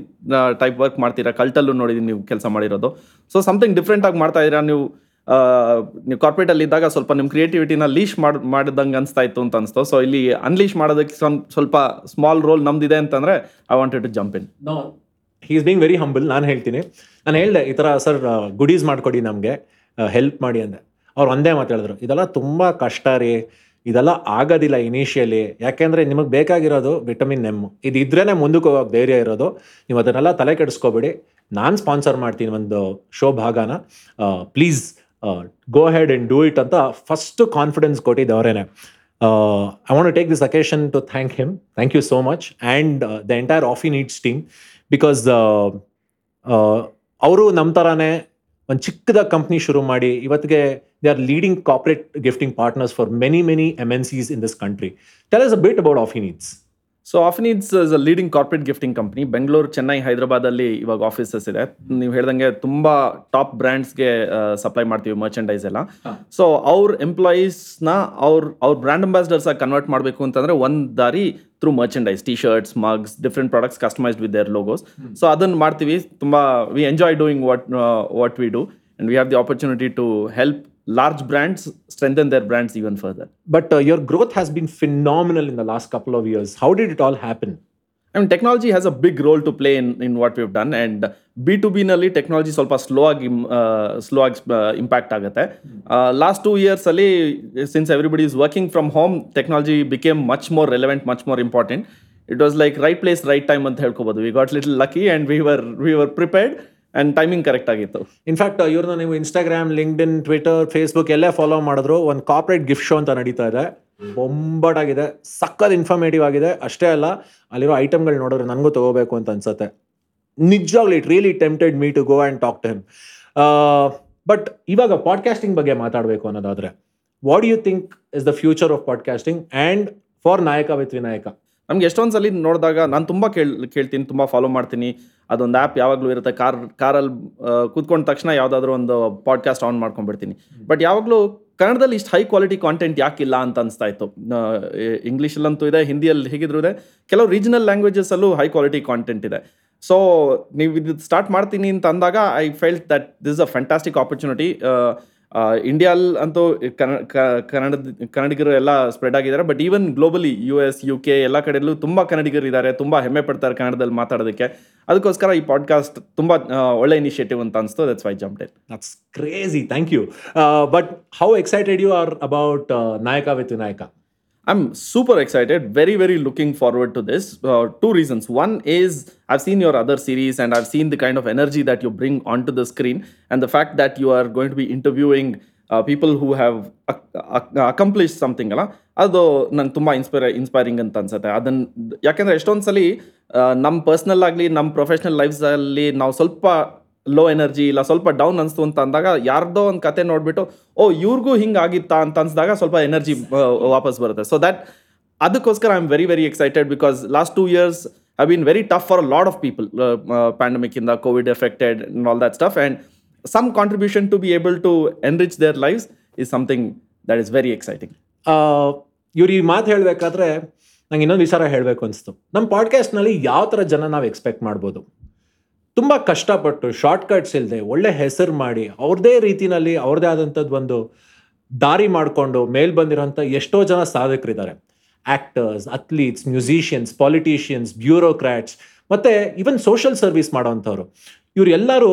ಟೈಪ್ ವರ್ಕ್ ಮಾಡ್ತೀರಾ? ಕಲ್ಟಲ್ಲೂ ನೋಡಿದೀನಿ ನೀವು ಕೆಲಸ ಮಾಡಿರೋದು. ಸೊ ಸಮಥಿಂಗ್ ಡಿಫ್ರೆಂಟ್ ಆಗಿ ಮಾಡ್ತಾ ಇದ್ದೀರಾ ನೀವು? ನೀವು ಕಾರ್ಪೊರೇಟ್ ಅಲ್ಲಿ ಇದ್ದಾಗ ಸ್ವಲ್ಪ ನಿಮ್ಮ ಕ್ರಿಯೇಟಿವಿಟಿನ ಲೀಶ್ ಮಾಡ್, ಮಾಡಿದಂಗೆ ಅನಿಸ್ತಾ ಇತ್ತು ಅಂತ ಅನಿಸ್ತು. ಸೊ ಇಲ್ಲಿ ಅನ್ಲೀಶ್ ಮಾಡೋದಕ್ಕೆ ಸ್ವಲ್- ಸ್ವಲ್ಪ ಸ್ಮಾಲ್ ರೋಲ್ ನಮ್ದಿದೆ ಅಂತಂದ್ರೆ I wanted to jump in he is being very humble ನಾನು ಹೇಳ್ತೀನಿ. ನಾನು ಹೇಳಿದೆ, ಈ ಥರ ಸರ್ ಗುಡೀಸ್ ಮಾಡಿಕೊಡಿ ನಮಗೆ. ಹೆಲ್ಪ್ ಮಾಡಿ ಅಂದೆ. ಅವ್ರು ಒಂದೇ ಮಾತು ಹೇಳಿದ್ರು, ಇದೆಲ್ಲ ತುಂಬ ಕಷ್ಟ ರೀ. ಇದೆಲ್ಲ ಆಗೋದಿಲ್ಲ ಇನಿಷಿಯಲಿ ಯಾಕೆಂದರೆ ನಿಮಗೆ ಬೇಕಾಗಿರೋದು ವಿಟಮಿನ್ ಎಂ ಇದು ಇದ್ರೇ ಮುಂದಕ್ಕೆ ಹೋಗೋಕೆ ಧೈರ್ಯ ಇರೋದು. ನೀವು ಅದನ್ನೆಲ್ಲ ತಲೆ ಕೆಡಿಸ್ಕೋಬೇಡಿ. ನಾನು ಸ್ಪಾನ್ಸರ್ ಮಾಡ್ತೀನಿ ಒಂದು show ಭಾಗನ. Please go ahead and do it ಅಂತ ಫಸ್ಟ್ ಕಾನ್ಫಿಡೆನ್ಸ್ ಕೊಟ್ಟಿದ್ದು ಅವರೇನೆ. I want take this occasion to thank him thank you so much and the entire Offineeds team because ಅವರು ನಮ್ಮ ಥರನೇ ಒಂದು ಚಿಕ್ಕದ ಕಂಪ್ನಿ ಶುರು ಮಾಡಿ, ಇವತ್ತಿಗೆ they are leading corporate gifting partners for many many MNCs in this country tell us a bit about Offineeds so Offineeds is a leading corporate gifting company Bengaluru Chennai ಹೈದರಾಬಾದಲ್ಲಿ ಇವಾಗ ಆಫೀಸಸ್ ಇದೆ. ನೀವು ಹೇಳ್ದಂಗೆ ತುಂಬ ಟಾಪ್ ಬ್ರ್ಯಾಂಡ್ಸ್ಗೆ ಸಪ್ಲೈ ಮಾಡ್ತೀವಿ ಮರ್ಚೆಂಡೈಸ್ ಎಲ್ಲ. ಸೊ ಅವ್ರ ಎಂಪ್ಲಾಯೀಸ್ನ ಅವ್ರ ಅವ್ರ ಬ್ರ್ಯಾಂಡ್ ಅಂಬಾಸಿಡರ್ಸ್ ಆಗಿ ಕನ್ವರ್ಟ್ ಮಾಡಬೇಕು ಅಂತಂದ್ರೆ ಒಂದು ದಾರಿ through merchandise T shirts mugs different products customized with their logos so ಅದನ್ನು ಮಾಡ್ತೀವಿ. ತುಂಬ we enjoy doing what what we do and we have the opportunity to help large brands strengthen their brands even further but your growth has been phenomenal in the last couple of years how did it all happen I mean, technology has a big role to play in, in what we've done. And B2B ನಲ್ಲಿ ಟೆಕ್ನಾಲಜಿ ಸ್ವಲ್ಪ ಸ್ಲೋ ಆಗಿ ಸ್ಲೋ ಆಗಿ ಇಂಪ್ಯಾಕ್ಟ್ ಆಗುತ್ತೆ. ಲಾಸ್ಟ್ ಟೂ ಇಯರ್ಸ್ ಅಲ್ಲಿ since everybody is working from home technology became much more relevant much more important it was like right place right time ಅಂತ ಹೇಳ್ಕೋಬಹುದು we got little lucky and we were we were prepared and timing correct ಆಗಿತ್ತು. ಇನ್ಫ್ಯಾಕ್ಟ್ ಇವ್ರನ್ನ ನೀವು ಇನ್ಸ್ಟಾಗ್ರಾಮ್ ಲಿಂಕ್ಡಿನ್ ಟ್ವಿಟರ್ ಫೇಸ್ಬುಕ್ ಎಲ್ಲೇ ಫಾಲೋ ಮಾಡಿದ್ರು, ಒಂದು ಕಾಪ್ರೇಟ್ ಗಿಫ್ಟ್ ಶೋ ಅಂತ ನಡೀತಾ ಇದೆ. ಬೊಂಬಾಟಾಗಿದೆ ಸಕ್ಕತ್ ಇನ್ಫಾರ್ಮೇಟಿವ್ ಆಗಿದೆ. ಅಷ್ಟೇ ಅಲ್ಲ, ಅಲ್ಲಿರೋ ಐಟಮ್ಗಳು ನೋಡಿದ್ರೆ ನನಗೂ ತಗೋಬೇಕು ಅಂತ ಅನ್ಸುತ್ತೆ. ನಿಜವಾಗ್ಲಿ it really tempted me to go and talk to him but ಇವಾಗ ಪಾಡ್ಕಾಸ್ಟಿಂಗ್ ಬಗ್ಗೆ ಮಾತಾಡಬೇಕು ಅನ್ನೋದಾದರೆ what you think is the future of podcasting and for Nayaka with Vinayaka ನಮ್ಗೆ ಎಷ್ಟೊಂದು ಸಲ ನೋಡಿದಾಗ ನಾನು ತುಂಬ ಕೇಳ್, ಕೇಳ್ತೀನಿ, ತುಂಬ ಫಾಲೋ ಮಾಡ್ತೀನಿ. ಅದೊಂದು ಆ್ಯಪ್ ಯಾವಾಗಲೂ ಇರುತ್ತೆ. ಕಾರ್, ಕಾರಲ್ಲಿ ಕೂತ್ಕೊಂಡ ತಕ್ಷಣ ಯಾವುದಾದ್ರೂ ಒಂದು ಪಾಡ್ಕಾಸ್ಟ್ ಆನ್ ಮಾಡ್ಕೊಂಡ್ಬಿಡ್ತೀನಿ. ಬಟ್ ಯಾವಾಗಲೂ ಕನ್ನಡದಲ್ಲಿ ಇಷ್ಟು ಹೈ ಕ್ವಾಲಿಟಿ ಕಾಂಟೆಂಟ್ ಯಾಕಿಲ್ಲ ಅಂತ ಅನಿಸ್ತಾ ಇತ್ತು ಇಂಗ್ಲೀಷಲ್ಲಂತೂ ಇದೆ, ಹಿಂದಿಯಲ್ಲಿ ಹೇಗಿದ್ರು ಇದೆ. ಕೆಲವು ರೀಜನಲ್ ಲ್ಯಾಂಗ್ವೇಜಸಲ್ಲೂ ಹೈ ಕ್ವಾಲಿಟಿ ಕಾಂಟೆಂಟ್ ಇದೆ. ಸೊ ನೀವು ಇದು ಸ್ಟಾರ್ಟ್ ಮಾಡ್ತೀನಿ ಅಂತ ಅಂದಾಗ I felt that this a fantastic opportunity ಇಂಡಿಯಾಲ್ ಅಂತೂ ಕನ್ನಡ ಕನ್ನಡದ ಕನ್ನಡಿಗರು ಎಲ್ಲ ಸ್ಪ್ರೆಡ್ ಆಗಿದ್ದಾರೆ. But even globally U S U K ಎಲ್ಲ ಕಡೆಯಲ್ಲೂ ತುಂಬ ಕನ್ನಡಿಗರು ಇದ್ದಾರೆ. ತುಂಬ ಹೆಮ್ಮೆ ಪಡ್ತಾರೆ ಕನ್ನಡದಲ್ಲಿ ಮಾತಾಡೋದಕ್ಕೆ. ಅದಕ್ಕೋಸ್ಕರ ಈ ಪಾಡ್ಕಾಸ್ಟ್ ತುಂಬ ಒಳ್ಳೆ ಇನಿಷಿಯೇಟಿವ್ ಅಂತ ಅನಿಸ್ತು. That's why jump it that's crazy thank you but how excited you are about ನಾಯಕ with Vinayaka? I'm super excited, very, very looking forward to this. Uh, two reasons. One is I've seen your other series and I've seen the kind of energy that you bring onto the screen, and the fact that you are going to be interviewing uh, people who have ac- ac- accomplished something ಅಲ್ಲ ಅದು ನಂಗೆ ತುಂಬ ಇನ್ಸ್ಪೈರ್ ಇನ್ಸ್ಪೈರಿಂಗ್ ಅಂತ ಅನ್ಸುತ್ತೆ ಅದನ್ನ ಯಾಕೆಂದ್ರೆ ಎಷ್ಟೊಂದು ಸಲ ನಮ್ಮ ಪರ್ಸ್ನಲ್ ಆಗಲಿ ನಮ್ಮ ಪ್ರೊಫೆಷ್ನಲ್ ಲೈಫ್ಸಲ್ಲಿ ನಾವು ಸ್ವಲ್ಪ ಲೋ ಎನರ್ಜಿ ಇಲ್ಲ, ಸ್ವಲ್ಪ ಡೌನ್ ಅನಿಸ್ತು ಅಂತ ಅಂದಾಗ ಯಾರ್ದೋ ಒಂದು ಕತೆ ನೋಡ್ಬಿಟ್ಟು, ಓ, ಇವ್ರಿಗೂ ಹಿಂಗೆ ಆಗಿತ್ತಾ? ಅಂತ ಅನ್ಸಿದಾಗ ಸ್ವಲ್ಪ ಎನರ್ಜಿ ವಾಪಸ್ ಬರುತ್ತೆ. ಸೊ ದಟ್ ಅದಕ್ಕೋಸ್ಕರ I am very very excited because last two years I been very tough for lot of people pandemic ಇಂದ Covid affected all that stuff and some contribution to be able to enrich their lives is something that is very exciting ಇವ್ರು ಈ ಮಾತು ಹೇಳಬೇಕಾದ್ರೆ ನಂಗೆ ಇನ್ನೊಂದು ವಿಚಾರ ಹೇಳಬೇಕು ಅನಿಸ್ತು. ನಮ್ಮ ಪಾಡ್ಕಾಸ್ಟ್ನಲ್ಲಿ ಯಾವ ಥರ ಜನ ನಾವು ಎಕ್ಸ್ಪೆಕ್ಟ್ ಮಾಡ್ಬೋದು? ತುಂಬ ಕಷ್ಟಪಟ್ಟು ಶಾರ್ಟ್ಕಟ್ಸ್ ಇಲ್ಲದೆ ಒಳ್ಳೆ ಹೆಸರು ಮಾಡಿ ಅವ್ರದೇ ರೀತಿನಲ್ಲಿ ಅವ್ರದ್ದೇ ಆದಂಥದ್ದು ಒಂದು ದಾರಿ ಮಾಡಿಕೊಂಡು ಮೇಲ್ ಬಂದಿರೋಂಥ ಎಷ್ಟೋ ಜನ ಸಾಧಕರಿದ್ದಾರೆ. Actors athletes musicians politicians bureaucrats ಮತ್ತು ಈವನ್ ಸೋಷಲ್ ಸರ್ವಿಸ್ ಮಾಡೋವಂಥವ್ರು ಇವರೆಲ್ಲರೂ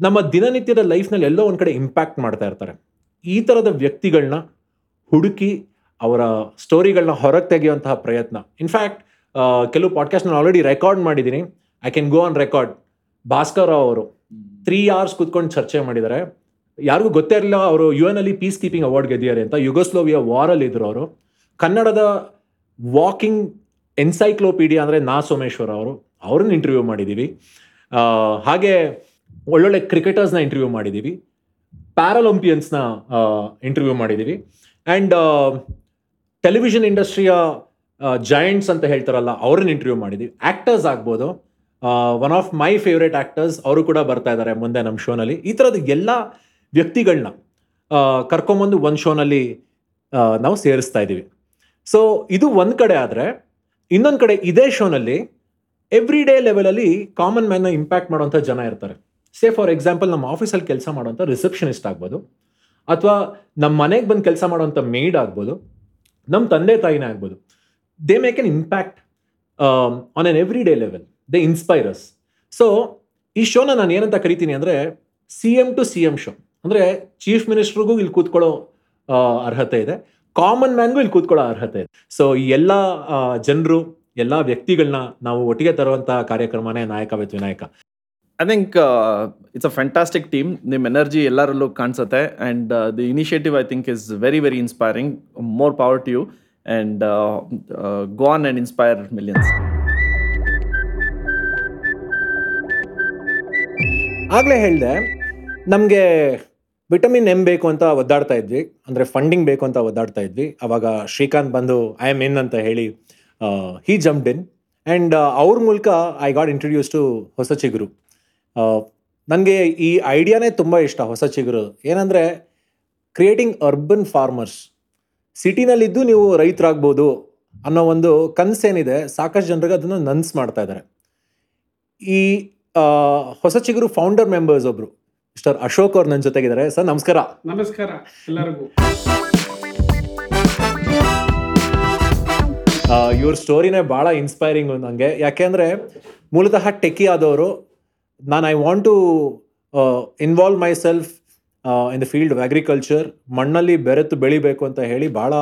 ನಮ್ಮ ದಿನನಿತ್ಯದ ಲೈಫ್ನಲ್ಲಿ ಎಲ್ಲೋ ಒಂದು ಕಡೆ ಇಂಪ್ಯಾಕ್ಟ್ ಮಾಡ್ತಾ ಇರ್ತಾರೆ. ಈ ಥರದ ವ್ಯಕ್ತಿಗಳನ್ನ ಹುಡುಕಿ ಅವರ ಸ್ಟೋರಿಗಳನ್ನ ಹೊರಗೆ ತೆಗೆಯುವಂತಹ ಪ್ರಯತ್ನ. ಇನ್ಫ್ಯಾಕ್ಟ್ ಕೆಲವು ಪಾಡ್ಕಾಸ್ಟ್ ನಾನು ಆಲ್ರೆಡಿ ರೆಕಾರ್ಡ್ ಮಾಡಿದ್ದೀನಿ I can go on record Bhaskar Rao ಅವರು ತ್ರೀ ಅವರ್ಸ್ ಕುತ್ಕೊಂಡು ಚರ್ಚೆ ಮಾಡಿದ್ದಾರೆ. ಯಾರಿಗೂ ಗೊತ್ತೇ ಇರಲಿಲ್ಲ ಅವರು ಯು ಎನ್ ಅಲ್ಲಿ ಪೀಸ್ ಕೀಪಿಂಗ್ ಅವಾರ್ಡ್ ಗೆದ್ದಿದ್ದಾರೆ ಅಂತ. ಯುಗೋಸ್ಲೋವಿಯಾ ವಾರಲ್ಲಿ ಇದ್ರು ಅವರು. ಕನ್ನಡದ ವಾಕಿಂಗ್ ಎನ್ಸೈಕ್ಲೋಪೀಡಿಯಾ ಅಂದರೆ ನಾ ಸೋಮೇಶ್ವರ ಅವರು. ಅವ್ರನ್ನ ಇಂಟರ್ವ್ಯೂ ಮಾಡಿದ್ದೀವಿ ಹಾಗೆ ಒಳ್ಳೊಳ್ಳೆ ಕ್ರಿಕೆಟರ್ಸ್ನ ಇಂಟರ್ವ್ಯೂ ಮಾಡಿದ್ದೀವಿ ಪ್ಯಾರಾಲಂಪಿಯನ್ಸ್ನ ಇಂಟರ್ವ್ಯೂ ಮಾಡಿದ್ದೀವಿ ಆ್ಯಂಡ್ ಟೆಲಿವಿಷನ್ ಇಂಡಸ್ಟ್ರಿಯ ಜಾಯಿಂಟ್ಸ್ ಅಂತ ಹೇಳ್ತಾರಲ್ಲ ಅವ್ರನ್ನ ಇಂಟರ್ವ್ಯೂ ಮಾಡಿದ್ದೀವಿ ಆ್ಯಕ್ಟರ್ಸ್ ಆಗ್ಬೋದು. One of my favourite actors ಅವರು ಕೂಡ ಬರ್ತಾ ಇದ್ದಾರೆ ಮುಂದೆ ನಮ್ಮ ಶೋನಲ್ಲಿ ಈ ಥರದ ಎಲ್ಲ ವ್ಯಕ್ತಿಗಳನ್ನ ಕರ್ಕೊಂಬಂದು ಒಂದು ಶೋನಲ್ಲಿ ನಾವು ಸೇರಿಸ್ತಾ ಇದ್ದೀವಿ. ಸೊ ಇದು ಒಂದು ಕಡೆ ಆದರೆ, ಇನ್ನೊಂದು ಕಡೆ ಇದೇ ಶೋನಲ್ಲಿ ಎವ್ರಿ ಡೇ ಲೆವೆಲಲ್ಲಿ ಕಾಮನ್ ಮ್ಯಾನ್ನ ಇಂಪ್ಯಾಕ್ಟ್ ಮಾಡುವಂಥ ಜನ ಇರ್ತಾರೆ. ಸೇ ಫಾರ್ ಎಕ್ಸಾಂಪಲ್ ನಮ್ಮ ಆಫೀಸಲ್ಲಿ ಕೆಲಸ ಮಾಡುವಂಥ ರಿಸೆಪ್ಷನಿಸ್ಟ್ ಆಗ್ಬೋದು, ಅಥವಾ ನಮ್ಮ ಮನೆಗೆ ಬಂದು ಕೆಲಸ ಮಾಡುವಂಥ ಮೇಡ್ ಆಗ್ಬೋದು ನಮ್ಮ ತಂದೆ ತಾಯಿನೇ ಆಗ್ಬೋದು. They make an impact on an every day level they inspires so ಈ ಶೋನ ನಾನು ಏನಂತ ಕರಿತೀನಿ ಅಂದರೆ C M to C M show ಅಂದರೆ ಚೀಫ್ ಮಿನಿಸ್ಟ್ರಿಗೂ ಇಲ್ಲಿ ಕೂತ್ಕೊಳ್ಳೋ ಅರ್ಹತೆ ಇದೆ. ಕಾಮನ್ ಮ್ಯಾನ್ಗೂ ಇಲ್ಲಿ ಕೂತ್ಕೊಳ್ಳೋ ಅರ್ಹತೆ ಇದೆ. ಸೊ ಈ ಎಲ್ಲ ಜನರು, ಎಲ್ಲ ವ್ಯಕ್ತಿಗಳನ್ನ ನಾವು ಒಟ್ಟಿಗೆ ತರುವಂಥ ಕಾರ್ಯಕ್ರಮನೇ Nayaka with Vinayaka. I think it's a fantastic team ನಿಮ್ಮ ಎನರ್ಜಿ ಎಲ್ಲರಲ್ಲೂ ಕಾಣಿಸುತ್ತೆ. And the initiative I think is very very inspiring more power to you and go on and inspire millions ಆಗಲೇ ಹೇಳಿದೆ, ನಮಗೆ ವಿಟಮಿನ್ ಎಂ ಬೇಕು ಅಂತ ಒದ್ದಾಡ್ತಾ ಇದ್ವಿ, ಅಂದರೆ ಫಂಡಿಂಗ್ ಬೇಕು ಅಂತ ಒದ್ದಾಡ್ತಾ ಇದ್ವಿ. ಅವಾಗ ಶ್ರೀಕಾಂತ್ ಬಂದು, ಐ ಆಮ್ ಇನ್ ಅಂತ ಹೇಳಿ ಹಿ ಜಂಪ್ಡ್ ಇನ್ ಆ್ಯಂಡ್ ಅವ್ರ ಮೂಲಕ ಐ ಗಾಟ್ ಇಂಟ್ರೊಡ್ಯೂಸ್ ಟು ಹೊಸ ಚಿಗುರು. ನನಗೆ ಈ ಐಡಿಯಾನೇ ತುಂಬ ಇಷ್ಟ ಹೊಸ ಚಿಗುರು. ಏನಂದರೆ ಕ್ರಿಯೇಟಿಂಗ್ ಅರ್ಬನ್ ಫಾರ್ಮರ್ಸ್ ಸಿಟಿನಲ್ಲಿದ್ದು ನೀವು ರೈತರಾಗ್ಬೋದು ಅನ್ನೋ ಒಂದು ಕನಸೇನಿದೆ. ಸಾಕಷ್ಟು ಜನರಿಗೆ ಅದನ್ನು ನನ್ಸ್ ಮಾಡ್ತಾ ಇದ್ದಾರೆ. ಈ ಹೊಸ ಚಿಗುರು ಫೌಂಡರ್ ಮೆಂಬರ್ಸ್ ಒಬ್ರು. ಮಿಸ್ಟರ್ ಅಶೋಕ್ ಅವ್ರು ನನ್ನ ಜೊತೆಗಿದ್ದಾರೆ. ಸರ್ ನಮಸ್ಕಾರ. ನಮಸ್ಕಾರ ಎಲ್ಲರಿಗೂ. ಇವ್ರ ಸ್ಟೋರಿನೇ ಭಾಳ ಇನ್ಸ್ಪೈರಿಂಗ್ ನನಗೆ ಯಾಕೆಂದರೆ ಮೂಲತಃ ಟೆಕ್ಕಿ ಆದವರು ನಾನು I want to involve myself in the field of agriculture ಮಣ್ಣಲ್ಲಿ ಬೆರೆತು ಬೆಳಿಬೇಕು ಅಂತ ಹೇಳಿ ಭಾಳ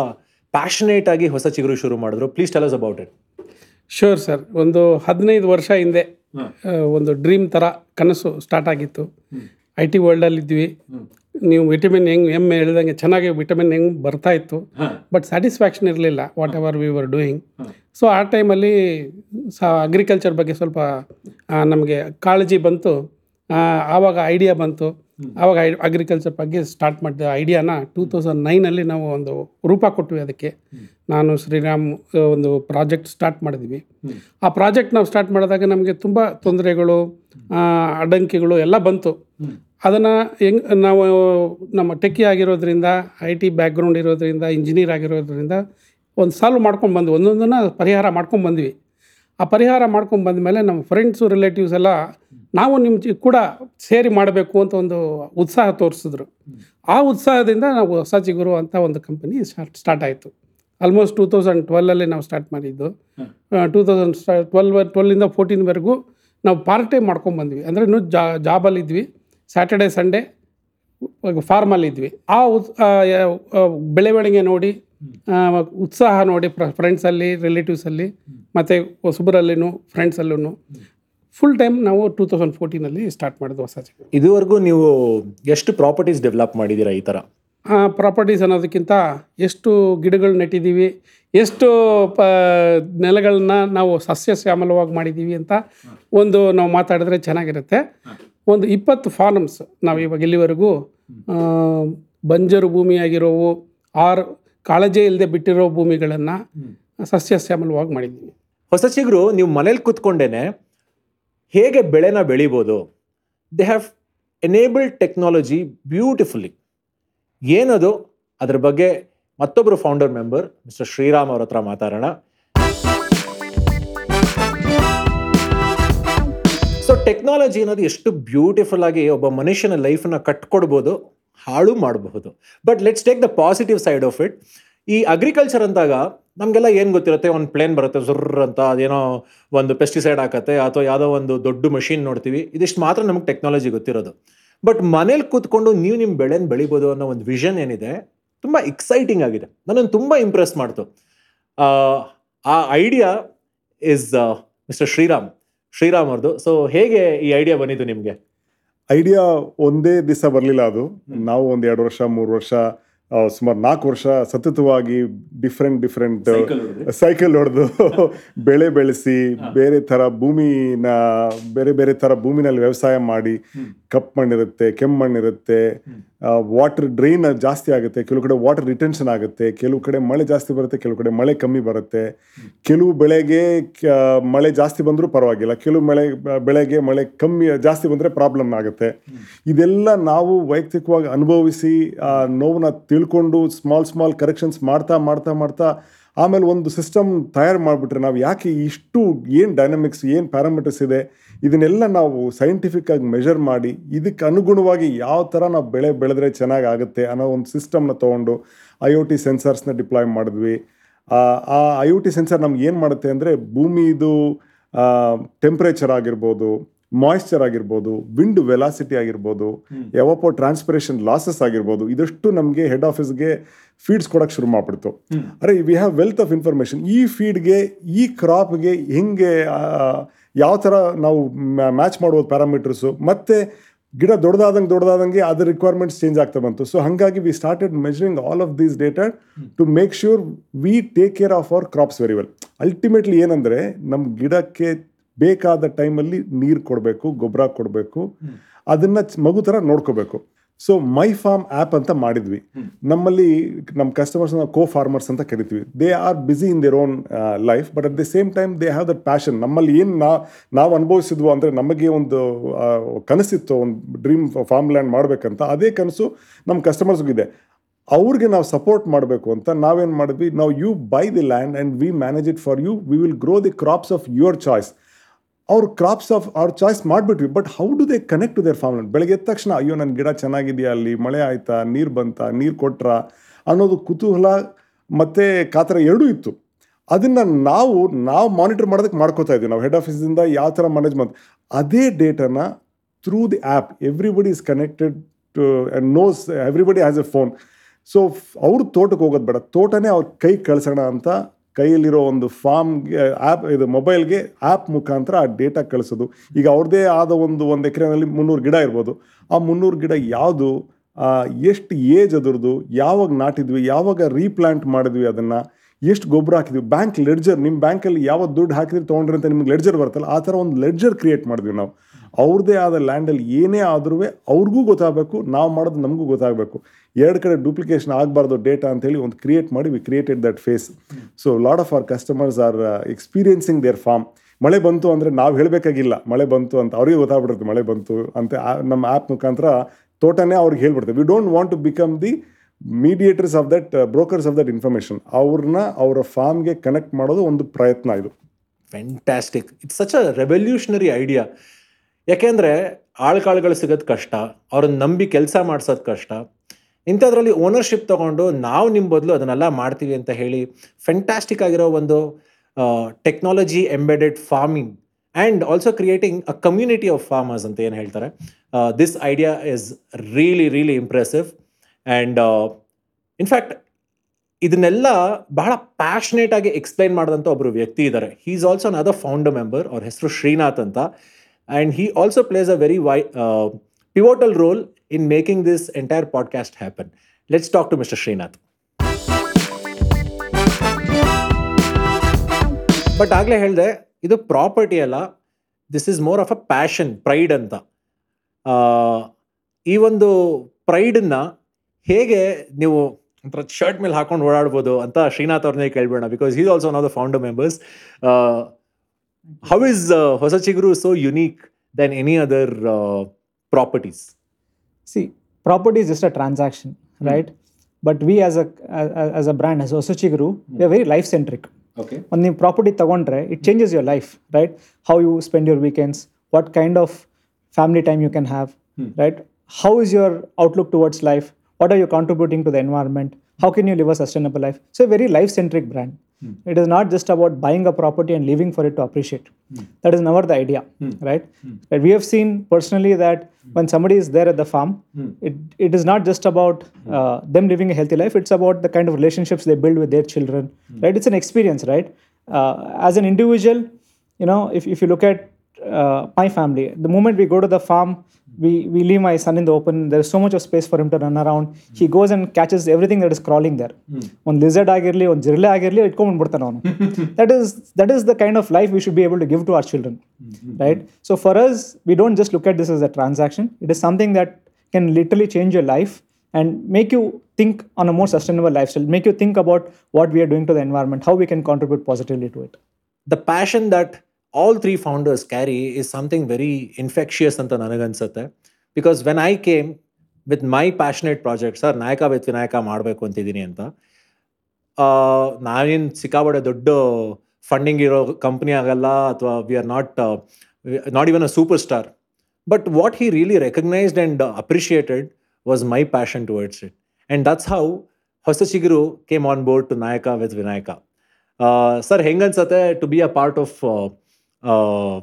ಪ್ಯಾಷನೇಟ್ ಆಗಿ ಹೊಸ ಚಿಗುರು ಶುರು ಮಾಡಿದ್ರು. Please tell us about it sure sir ಒಂದು ಹದಿನೈದು ವರ್ಷ ಹಿಂದೆ ಒಂದು ಡ್ರೀಮ್ ಥರ ಕನಸು ಸ್ಟಾರ್ಟ್ ಆಗಿತ್ತು. ಐ ಟಿ ವರ್ಲ್ಡಲ್ಲಿದ್ವಿ ನೀವು ವಿಟಮಿನ್ ಹೆಂಗ್ ಎಂ ಹೇಳ್ದಂಗೆ ಚೆನ್ನಾಗಿ ವಿಟಮಿನ್ ಹೆಂಗ್ ಬರ್ತಾ ಇತ್ತು. ಬಟ್ ಸ್ಯಾಟಿಸ್ಫ್ಯಾಕ್ಷನ್ ಇರಲಿಲ್ಲ whatever we were doing so ಆ ಟೈಮಲ್ಲಿ ಸ ಅಗ್ರಿಕಲ್ಚರ್ ಬಗ್ಗೆ ಸ್ವಲ್ಪ ನಮಗೆ ಕಾಳಜಿ ಬಂತು. ಆವಾಗ ಐಡಿಯಾ ಬಂತು. ಆವಾಗ ಅಗ್ರಿಕಲ್ಚರ್ ಬಗ್ಗೆ ಸ್ಟಾರ್ಟ್ ಮಾಡಿದ ಐಡಿಯಾನ ಟೂ ತೌಸಂಡ್ ನೈನಲ್ಲಿ ನಾವು ಒಂದು ರೂಪ ಕೊಟ್ವಿ ಅದಕ್ಕೆ. ನಾನು ಶ್ರೀರಾಮ್ ಒಂದು ಪ್ರಾಜೆಕ್ಟ್ ಸ್ಟಾರ್ಟ್ ಮಾಡಿದ್ವಿ ಆ ಪ್ರಾಜೆಕ್ಟ್ ನಾವು ಸ್ಟಾರ್ಟ್ ಮಾಡಿದಾಗ ನಮಗೆ ತುಂಬ ತೊಂದರೆಗಳು ಅಡಂಕಿಗಳು ಎಲ್ಲ ಬಂತು. ಅದನ್ನು ಹೆಂಗ್, ನಾವು ನಮ್ಮ ಟೆಕ್ಕಿ ಆಗಿರೋದ್ರಿಂದ, ಐ ಟಿ ಬ್ಯಾಕ್ಗ್ರೌಂಡ್ ಇರೋದ್ರಿಂದ ಇಂಜಿನಿಯರ್ ಆಗಿರೋದ್ರಿಂದ ಒಂದು ಸಾಲ್ವ್ ಮಾಡ್ಕೊಂಡು ಬಂದ್ವಿ. ಒಂದೊಂದನ್ನು ಪರಿಹಾರ ಮಾಡ್ಕೊಂಡು ಬಂದ್ವಿ. ಆ ಪರಿಹಾರ ಮಾಡ್ಕೊಂಡು ಬಂದಮೇಲೆ ನಮ್ಮ ಫ್ರೆಂಡ್ಸು ರಿಲೇಟಿವ್ಸ್ ಎಲ್ಲ ನಾವು ನಿಮ್ಮ ಕೂಡ ಸೇರಿ ಮಾಡಬೇಕು ಅಂತ ಒಂದು ಉತ್ಸಾಹ ತೋರಿಸಿದ್ರು. ಆ ಉತ್ಸಾಹದಿಂದ ನಾವು ಹೊಸ ಚಿಗುರು ಅಂತ ಒಂದು ಕಂಪನಿ ಸ್ಟಾರ್ಟ್ ಸ್ಟಾರ್ಟ್ ಆಯಿತು. ಆಲ್ಮೋಸ್ಟ್ ಟೂ ತೌಸಂಡ್ ಟ್ವೆಲ್ಲಲ್ಲೇ ನಾವು ಸ್ಟಾರ್ಟ್ ಮಾಡಿದ್ದು. ಟೂ ತೌಸಂಡ್ ಟ್ವೆಲ್ ಟ್ವೆಲ್ಲಿಂದ ಫೋರ್ಟೀನ್ವರೆಗೂ ನಾವು ಪಾರ್ಟ್ ಟೈಮ್ ಮಾಡ್ಕೊಂಡು ಬಂದ್ವಿ. ಅಂದರೆ ಇನ್ನೂ ಜಾ ಜಾಬಲ್ಲಿದ್ವಿ ಸ್ಯಾಟರ್ಡೆ ಸಂಡೇ ಫಾರ್ಮಲ್ಲಿದ್ವಿ ಆ ಬೆಳವಣಿಗೆ ನೋಡಿ ಉತ್ಸಾಹ ನೋಡಿ ಫ್ರೆಂಡ್ಸಲ್ಲಿ ರಿಲೇಟಿವ್ಸಲ್ಲಿ ಮತ್ತು ಹೊಸಬರಲ್ಲಿನೂ ಫ್ರೆಂಡ್ಸಲ್ಲೂ ಫುಲ್ ಟೈಮ್ ನಾವು ಟೂ ತೌಸಂಡ್ ಫೋರ್ಟೀನಲ್ಲಿ ಸ್ಟಾರ್ಟ್ ಮಾಡಿದ್ವಿ ಹೊಸ ಇದುವರೆಗೂ ನೀವು ಎಷ್ಟು ಪ್ರಾಪರ್ಟೀಸ್ ಡೆವಲಪ್ ಮಾಡಿದ್ದೀರಾ ಈ ಥರ ಪ್ರಾಪರ್ಟೀಸ್ ಅನ್ನೋದಕ್ಕಿಂತ ಎಷ್ಟು ಗಿಡಗಳು ನೆಟ್ಟಿದ್ದೀವಿ, ಎಷ್ಟು, ಪ ನೆಲಗಳನ್ನ ನಾವು ಸಸ್ಯ ಶ್ಯಾಮಲವಾಗಿ ಮಾಡಿದ್ದೀವಿ ಅಂತ ಒಂದು ನಾವು ಮಾತಾಡಿದ್ರೆ ಚೆನ್ನಾಗಿರುತ್ತೆ. ಒಂದು ಇಪ್ಪತ್ತು ಫಾರ್ಮ್ಸ್ ನಾವು ಇವಾಗ ಇಲ್ಲಿವರೆಗೂ ಬಂಜರು ಭೂಮಿಯಾಗಿರೋವು, ಆರು ಕಾಳಜಿ ಇಲ್ಲದೆ ಬಿಟ್ಟಿರೋ ಭೂಮಿಗಳನ್ನು ಸಸ್ಯ ಶ್ಯಾಮಲವಾಗಿ ಮಾಡಿದ್ದೀವಿ. ಹೊಸ ಚಿಗರು, ನೀವು ಮನೇಲಿ ಕೂತ್ಕೊಂಡೇನೆ ಹೇಗೆ ಬೆಳೆನ ಬೆಳಿಬೋದು? They have enabled technology beautifully ಏನದು? ಅದ್ರ ಬಗ್ಗೆ ಮತ್ತೊಬ್ಬರು ಫೌಂಡರ್ ಮೆಂಬರ್ ಮಿಸ್ಟರ್ ಶ್ರೀರಾಮ್ ಅವ್ರ ಹತ್ರ ಮಾತಾಡೋಣ. ಸೊ ಟೆಕ್ನಾಲಜಿ ಅನ್ನೋದು ಎಷ್ಟು ಬ್ಯೂಟಿಫುಲ್ ಆಗಿ ಒಬ್ಬ ಮನುಷ್ಯನ ಲೈಫನ್ನ ಕಟ್ಕೊಡ್ಬೋದು, ಹಾಳು ಮಾಡಬಹುದು. But let's take the positive side of it ಈ ಅಗ್ರಿಕಲ್ಚರ್ ಅಂದಾಗ ನಮಗೆಲ್ಲ ಏನು ಗೊತ್ತಿರುತ್ತೆ? ಒಂದು ಪ್ಲೇನ್ ಬರುತ್ತೆ ಜುರ್ರ್ ಅಂತ, ಅದೇನೋ ಒಂದು ಪೆಸ್ಟಿಸೈಡ್ ಹಾಕತ್ತೆ, ಅಥವಾ ಯಾವುದೋ ಒಂದು ದೊಡ್ಡ ಮಷಿನ್ ನೋಡ್ತೀವಿ. ಇದಿಷ್ಟು ಮಾತ್ರ ನಮಗೆ ಟೆಕ್ನಾಲಜಿ ಗೊತ್ತಿರೋದು. ಬಟ್ ಮನೇಲಿ ಕೂತ್ಕೊಂಡು ನೀವು ನಿಮ್ಮ ಬೆಳೆನ ಬೆಳಿಬೋದು ಅನ್ನೋ ಒಂದು ವಿಷನ್ ಏನಿದೆ ತುಂಬ ಎಕ್ಸೈಟಿಂಗ್ ಆಗಿದೆ. ನನ್ನನ್ನು ತುಂಬ ಇಂಪ್ರೆಸ್ ಮಾಡ್ತು. ಆ, idea is mister Sriram. Sriram ಅವ್ರದ್ದು ಸೊ ಹೇಗೆ ಈ ಐಡಿಯಾ ಬಂದಿದ್ದು ನಿಮಗೆ? ಐಡಿಯಾ ಒಂದೇ ದಿವಸ ಬರಲಿಲ್ಲ ಅದು. ನಾವು ಒಂದು ಎರಡು ವರ್ಷ ಮೂರು ವರ್ಷ ಸುಮಾರು ನಾಲ್ಕು ವರ್ಷ ಸತತವಾಗಿ ಡಿಫ್ರೆಂಟ್ ಡಿಫ್ರೆಂಟ್ ಸೈಕಲ್ ಹೊಡೆದು. ಬೆಳೆ ಬೆಳೆಸಿ ಬೇರೆ ಥರ ಭೂಮಿನ ಬೇರೆ ಬೇರೆ ಥರ ಭೂಮಿನಲ್ಲಿ ವ್ಯವಸಾಯ ಮಾಡಿ ಕಪ್ಪು ಮಣ್ಣಿರುತ್ತೆ ಕೆಮ್ಮು ಮಣ್ಣಿರುತ್ತೆ ವಾಟರ್ ಡ್ರೈನ್ ಜಾಸ್ತಿ ಆಗುತ್ತೆ, ಕೆಲವು ಕಡೆ ವಾಟರ್ ರಿಟೆನ್ಷನ್ ಆಗುತ್ತೆ, ಕೆಲವು ಕಡೆ ಮಳೆ ಜಾಸ್ತಿ ಬರುತ್ತೆ, ಕೆಲವು ಕಡೆ ಮಳೆ ಕಮ್ಮಿ ಬರುತ್ತೆ. ಕೆಲವು ಬೆಳೆಗೆ ಮಳೆ ಜಾಸ್ತಿ ಬಂದರೂ ಪರವಾಗಿಲ್ಲ, ಕೆಲವು ಮಳೆ, ಬೆಳೆಗೆ ಮಳೆ ಕಮ್ಮಿ, ಜಾಸ್ತಿ ಬಂದರೆ ಪ್ರಾಬ್ಲಮ್ ಆಗುತ್ತೆ. ಇದೆಲ್ಲ ನಾವು ವೈಯಕ್ತಿಕವಾಗಿ ಅನುಭವಿಸಿ, ಆ ನೋವನ್ನ ತಿಳ್ಕೊಂಡು ಸ್ಮಾಲ್ ಸ್ಮಾಲ್ ಕರೆಕ್ಷನ್ಸ್ ಮಾಡ್ತಾ ಮಾಡ್ತಾ ಮಾಡ್ತಾ, ಆಮೇಲೆ ಒಂದು ಸಿಸ್ಟಮ್ ತಯಾರು ಮಾಡಿಬಿಟ್ರೆ ನಾವು ಯಾಕೆ ಇಷ್ಟು, ಏನು ಡೈನಮಿಕ್ಸ್ ಏನು ಪ್ಯಾರಾಮೀಟರ್ಸ್ ಇದೆ ಇದನ್ನೆಲ್ಲ ನಾವು ಸೈಂಟಿಫಿಕ್ ಆಗಿ ಮೆಷರ್ ಮಾಡಿ ಇದಕ್ಕೆ ಅನುಗುಣವಾಗಿ ಯಾವ ಥರ ನಾವು ಬೆಳೆ ಬೆಳೆದ್ರೆ ಚೆನ್ನಾಗಿ ಆಗುತ್ತೆ ಅನ್ನೋ ಒಂದು ಸಿಸ್ಟಮ್ನ ತೊಗೊಂಡು ಐ ಒ ಟಿ ಸೆನ್ಸರ್ಸ್ನ ಡಿಪ್ಲಾಯ್ ಮಾಡಿದ್ವಿ. ಆ ಐ ಒ ಟಿ ಸೆನ್ಸರ್ ನಮ್ಗೆ ಏನು ಮಾಡುತ್ತೆ ಅಂದರೆ ಭೂಮಿದು ಟೆಂಪ್ರೇಚರ್ ಆಗಿರ್ಬೋದು ಮಾಯಿಶ್ಚರ್ ಆಗಿರ್ಬೋದು ವಿಂಡ್ ವೆಲಾಸಿಟಿ ಆಗಿರ್ಬೋದು ಯಾವಪ್ಪೋ ಟ್ರಾನ್ಸ್ಪಿರೇಷನ್ ಲಾಸಸ್ ಆಗಿರ್ಬೋದು ಇದಷ್ಟು ನಮಗೆ ಹೆಡ್ ಆಫೀಸ್ಗೆ ಫೀಡ್ಸ್ ಕೊಡೋಕ್ಕೆ ಶುರು ಮಾಡಿಬಿಡ್ತು. ಅರೆ we have wealth of information ಈ ಫೀಡ್ಗೆ ಈ ಕ್ರಾಪ್ಗೆ ಹೆಂಗೆ ಯಾವ ಥರ ನಾವು ಮ್ಯಾಚ್ ಮಾಡ್ಬೋದು ಪ್ಯಾರಾಮೀಟರ್ಸು ಮತ್ತು ಗಿಡ ದೊಡ್ಡದಾದಂಗೆ ದೊಡ್ಡದಾದಂಗೆ ಅದು ರಿಕ್ವೈರ್ಮೆಂಟ್ಸ್ ಚೇಂಜ್ ಆಗ್ತಾ ಬಂತು. ಸೊ ಹಾಗಾಗಿ we started measuring all of these data to make sure we take care of our crops very well ultimately ಏನಂದರೆ ನಮ್ಮ ಗಿಡಕ್ಕೆ ಬೇಕಾದ ಟೈಮಲ್ಲಿ ನೀರು ಕೊಡಬೇಕು ಗೊಬ್ಬರ ಕೊಡಬೇಕು. ಅದನ್ನು ಮಗು ಥರ ನೋಡ್ಕೋಬೇಕು. ಸೊ ಮೈ ಫಾರ್ಮ್ ಆ್ಯಪ್ ಅಂತ ಮಾಡಿದ್ವಿ. ನಮ್ಮಲ್ಲಿ ನಮ್ಮ ಕಸ್ಟಮರ್ಸ್ ಕೋ ಫಾರ್ಮರ್ಸ್ ಅಂತ ಕರಿತೀವಿ. They are busy in their own life but at the same time they have that passion ನಮ್ಮಲ್ಲಿ ಏನು ನಾ ನಾವು ಅನುಭವಿಸಿದ್ವು ಅಂದರೆ ನಮಗೆ ಒಂದು ಕನಸಿತ್ತು ಒಂದು ಡ್ರೀಮ್ ಫಾರ್ಮ್ ಲ್ಯಾಂಡ್ ಮಾಡಬೇಕಂತ ಅದೇ ಕನಸು ನಮ್ಮ ಕಸ್ಟಮರ್ಸ್ಗಿದೆ ಅವ್ರಿಗೆ ನಾವು ಸಪೋರ್ಟ್ ಮಾಡಬೇಕು ಅಂತ ನಾವೇನು ಮಾಡಿದ್ವಿ. ನಾವು you buy the land and we manage it for you we will grow the crops of your choice ಅವ್ರ ಕ್ರಾಪ್ಸ್ ಆಫ್ ಅವ್ರ choice ಮಾಡಿಬಿಟ್ವಿ but how do they connect to their farm ಬೆಳಗ್ಗೆ ಎದ್ದ ತಕ್ಷಣ, ಅಯ್ಯೋ ನನ್ನ ಗಿಡ ಚೆನ್ನಾಗಿದೆಯಾ ಅಲ್ಲಿ? ಮಳೆ ಆಯ್ತಾ? ನೀರು ಬಂತಾ? ನೀರು ಕೊಟ್ರಾ? ಅನ್ನೋದು ಕುತೂಹಲ ಮತ್ತು ಕಾತರ ಎರಡೂ ಇತ್ತು. ಅದನ್ನು ನಾವು ನಾವು ಮಾನಿಟರ್ ಮಾಡೋದಕ್ಕೆ ಮಾಡ್ಕೋತಾ ಇದ್ದೀವಿ ನಾವು ಹೆಡ್ ಆಫೀಸಿಂದ ಯಾವ ಥರ ಮ್ಯಾನೇಜ್ಮೆಂಟ್ ಅದೇ ಡೇಟನ್ನು through the app everybody is connected to knows everybody has a phone so ಅವ್ರ ತೋಟಕ್ಕೆ ಹೋಗೋದು ಬೇಡ. ತೋಟನೇ ಅವ್ರ ಕೈ ಕಳ್ಸೋಣ ಅಂತ ಕೈಯಲ್ಲಿರೋ ಒಂದು ಫಾರ್ಮ್ಗೆ ಆ್ಯಪ್ ಇದು ಮೊಬೈಲ್ಗೆ ಆ್ಯಪ್ ಮುಖಾಂತರ ಆ ಡೇಟಾ ಕಳಿಸೋದು. ಈಗ ಅವ್ರದ್ದೇ ಆದ ಒಂದು ಒಂದು ಎಕರೆನಲ್ಲಿ ಮುನ್ನೂರು ಗಿಡ ಇರ್ಬೋದು. ಆ ಮುನ್ನೂರು ಗಿಡ ಯಾವುದು? ಎಷ್ಟು ಏಜ್ ಅದರದ್ದು? ಯಾವಾಗ ನಾಟಿದ್ವಿ? ಯಾವಾಗ ರೀಪ್ಲ್ಯಾಂಟ್ ಮಾಡಿದ್ವಿ ಅದನ್ನು? ಎಷ್ಟು ಗೊಬ್ಬರ ಹಾಕಿದ್ವಿ? ಬ್ಯಾಂಕ್ ಲೆಡ್ಜರ್ ನಿಮ್ಮ ಬ್ಯಾಂಕಲ್ಲಿ ಯಾವ ದುಡ್ಡು ಹಾಕಿದ್ರೆ ತೊಗೊಂಡ್ರಿ ಅಂತ ನಿಮ್ಗೆ ಲೆಡ್ಜರ್ ಬರುತ್ತಲ್ಲ, ಆ ಥರ ಒಂದು ಲೆಡ್ಜರ್ ಕ್ರಿಯೇಟ್ ಮಾಡಿದ್ವಿ ನಾವು. ಅವ್ರದ್ದೇ ಆದ ಲ್ಯಾಂಡಲ್ಲಿ ಏನೇ ಆದ್ರೂ ಅವ್ರಿಗೂ ಗೊತ್ತಾಗಬೇಕು, ನಾವು ಮಾಡೋದು ನಮಗೂ ಗೊತ್ತಾಗಬೇಕು. ಎರಡು ಕಡೆ ಡೂಪ್ಲಿಕೇಶನ್ ಆಗಬಾರ್ದು ಡೇಟಾ ಅಂತೇಳಿ ಒಂದು ಕ್ರಿಯೇಟ್ ಮಾಡಿ we created that face so lot of our customers are experiencing their farm ಮಳೆ ಬಂತು ಅಂದರೆ ನಾವು ಹೇಳಬೇಕಾಗಿಲ್ಲ, ಮಳೆ ಬಂತು ಅಂತ ಅವ್ರಿಗೆ ಗೊತ್ತಾಗ್ಬಿಡುತ್ತೆ ಮಳೆ ಬಂತು ಅಂತ ನಮ್ಮ ಆ್ಯಪ್ ಮುಖಾಂತರ ತೋಟನೇ ಅವ್ರಿಗೆ ಹೇಳ್ಬಿಡ್ತೇವೆ. We don't want to become the mediators of that brokers of that information ಅವ್ರನ್ನ ಅವರ ಫಾರ್ಮ್ಗೆ ಕನೆಕ್ಟ್ ಮಾಡೋದು ಒಂದು ಪ್ರಯತ್ನ ಇದು. Fantastic it's such a revolutionary idea ಯಾಕೆಂದರೆ ಆಳ್ಕಾಳುಗಳು ಸಿಗೋದು ಕಷ್ಟ, ಅವ್ರನ್ನ ನಂಬಿ ಕೆಲಸ ಮಾಡಿಸೋದು ಕಷ್ಟ. ಇಂಥದ್ರಲ್ಲಿ ಓನರ್ಶಿಪ್ ತಗೊಂಡು ನಾವು ನಿಮ್ಮ ಬದಲು ಅದನ್ನೆಲ್ಲ ಮಾಡ್ತೀವಿ ಅಂತ ಹೇಳಿ ಫೆಂಟಾಸ್ಟಿಕ್ ಆಗಿರೋ ಒಂದು technology embedded farming and also creating a community of farmers ಅಂತ ಏನು ಹೇಳ್ತಾರೆ. This idea is really really impressive and in fact ಇದನ್ನೆಲ್ಲ ಬಹಳ ಪ್ಯಾಷನೇಟ್ ಆಗಿ ಎಕ್ಸ್ಪ್ಲೈನ್ ಮಾಡಿದಂಥ ಒಬ್ಬರು ವ್ಯಕ್ತಿ ಇದ್ದಾರೆ he is also other founder member ಅವ್ರ ಹೆಸರು ಶ್ರೀನಾಥ್ ಅಂತ. And he also plays a very Y pivotal role in making this entire podcast happen let's talk to mister Srinath but ಆಗಲೇ ಹೇಳಿದೆ ಇದು ಪ್ರಾಪರ್ಟಿ ಅಲ್ಲ this is more of a passion pride ಅಂತ. ಆ, ಈ ಒಂದು ಪ್ರೈಡನ್ನ ಹೇಗೆ ನೀವು ಒಂಥರ ಶರ್ಟ್ ಮೇಲೆ ಹಾಕೊಂಡು ಓಡಾಡ್ಬೋದು ಅಂತ ಶ್ರೀನಾಥ್ ಅವ್ರನ್ನೇ ಕೇಳ್ಬೇಡ because is also one of the founder members how is Hosa Chiguru so unique then any other properties See, property is just a transaction, right? But we as a as, as a brand, as Osochiguru, we are very life centric. Okay ಒಂದು ನೀವು ಪ್ರಾಪರ್ಟಿ ತಗೊಂಡ್ರೆ it changes your life right how you spend your weekends what kind of family time you can have right how is your outlook towards life what are you contributing to the environment? How can you live a sustainable life? So, a very life centric brand. Mm. it is not just about buying a property and living for it to appreciate. Mm. that is never the idea hmm. right? Hmm. We have seen personally that hmm. when somebody is there at the farm it, it is not just about uh, them living a healthy life. It's about the kind of relationships they build with their children right? It's an experience right? Uh, as an individual you know if, if you look at uh, my family the moment we go to the farm we we leave my son in the open there's so much of space for him to run around he goes and catches everything that is crawling there ಒಂದು ಲಿಸರ್ಡ್ ಆಗಿರಲಿ ಒಂದು ಜಿರಳೆ ಆಗಿರಲಿ ಇಟ್ಕೊಂಡ್ಬಿಡ್ತಾನೆ ಅವನು that is that is the kind of life we should be able to give to our children right so for us we don't just look at this as a transaction it is something that can literally change your life and make you think on a more sustainable lifestyle, make you think about what we are doing to the environment, how we can contribute positively to it. the passion that all three founders carry is something very infectious ಅಂತ ನನಗನ್ಸುತ್ತೆ. Because when I came with my passionate project sir, Nayaka with Vinayaka ಮಾಡಬೇಕು ಅಂತಿದ್ದೀನಿ ಅಂತ ನಾನೇನು ಸಿಕ್ಕಾಬಡೆ ದೊಡ್ಡ ಫಂಡಿಂಗ್ ಇರೋ ಕಂಪ್ನಿ ಆಗಲ್ಲ ಅಥವಾ we are not not even a super star but what he really recognized and appreciated was my passion towards it and that's how Hosa Chiguru came on board to Nayaka with Vinayaka sir, ಹೆಂಗನ್ಸತ್ತೆ to be a part of uh,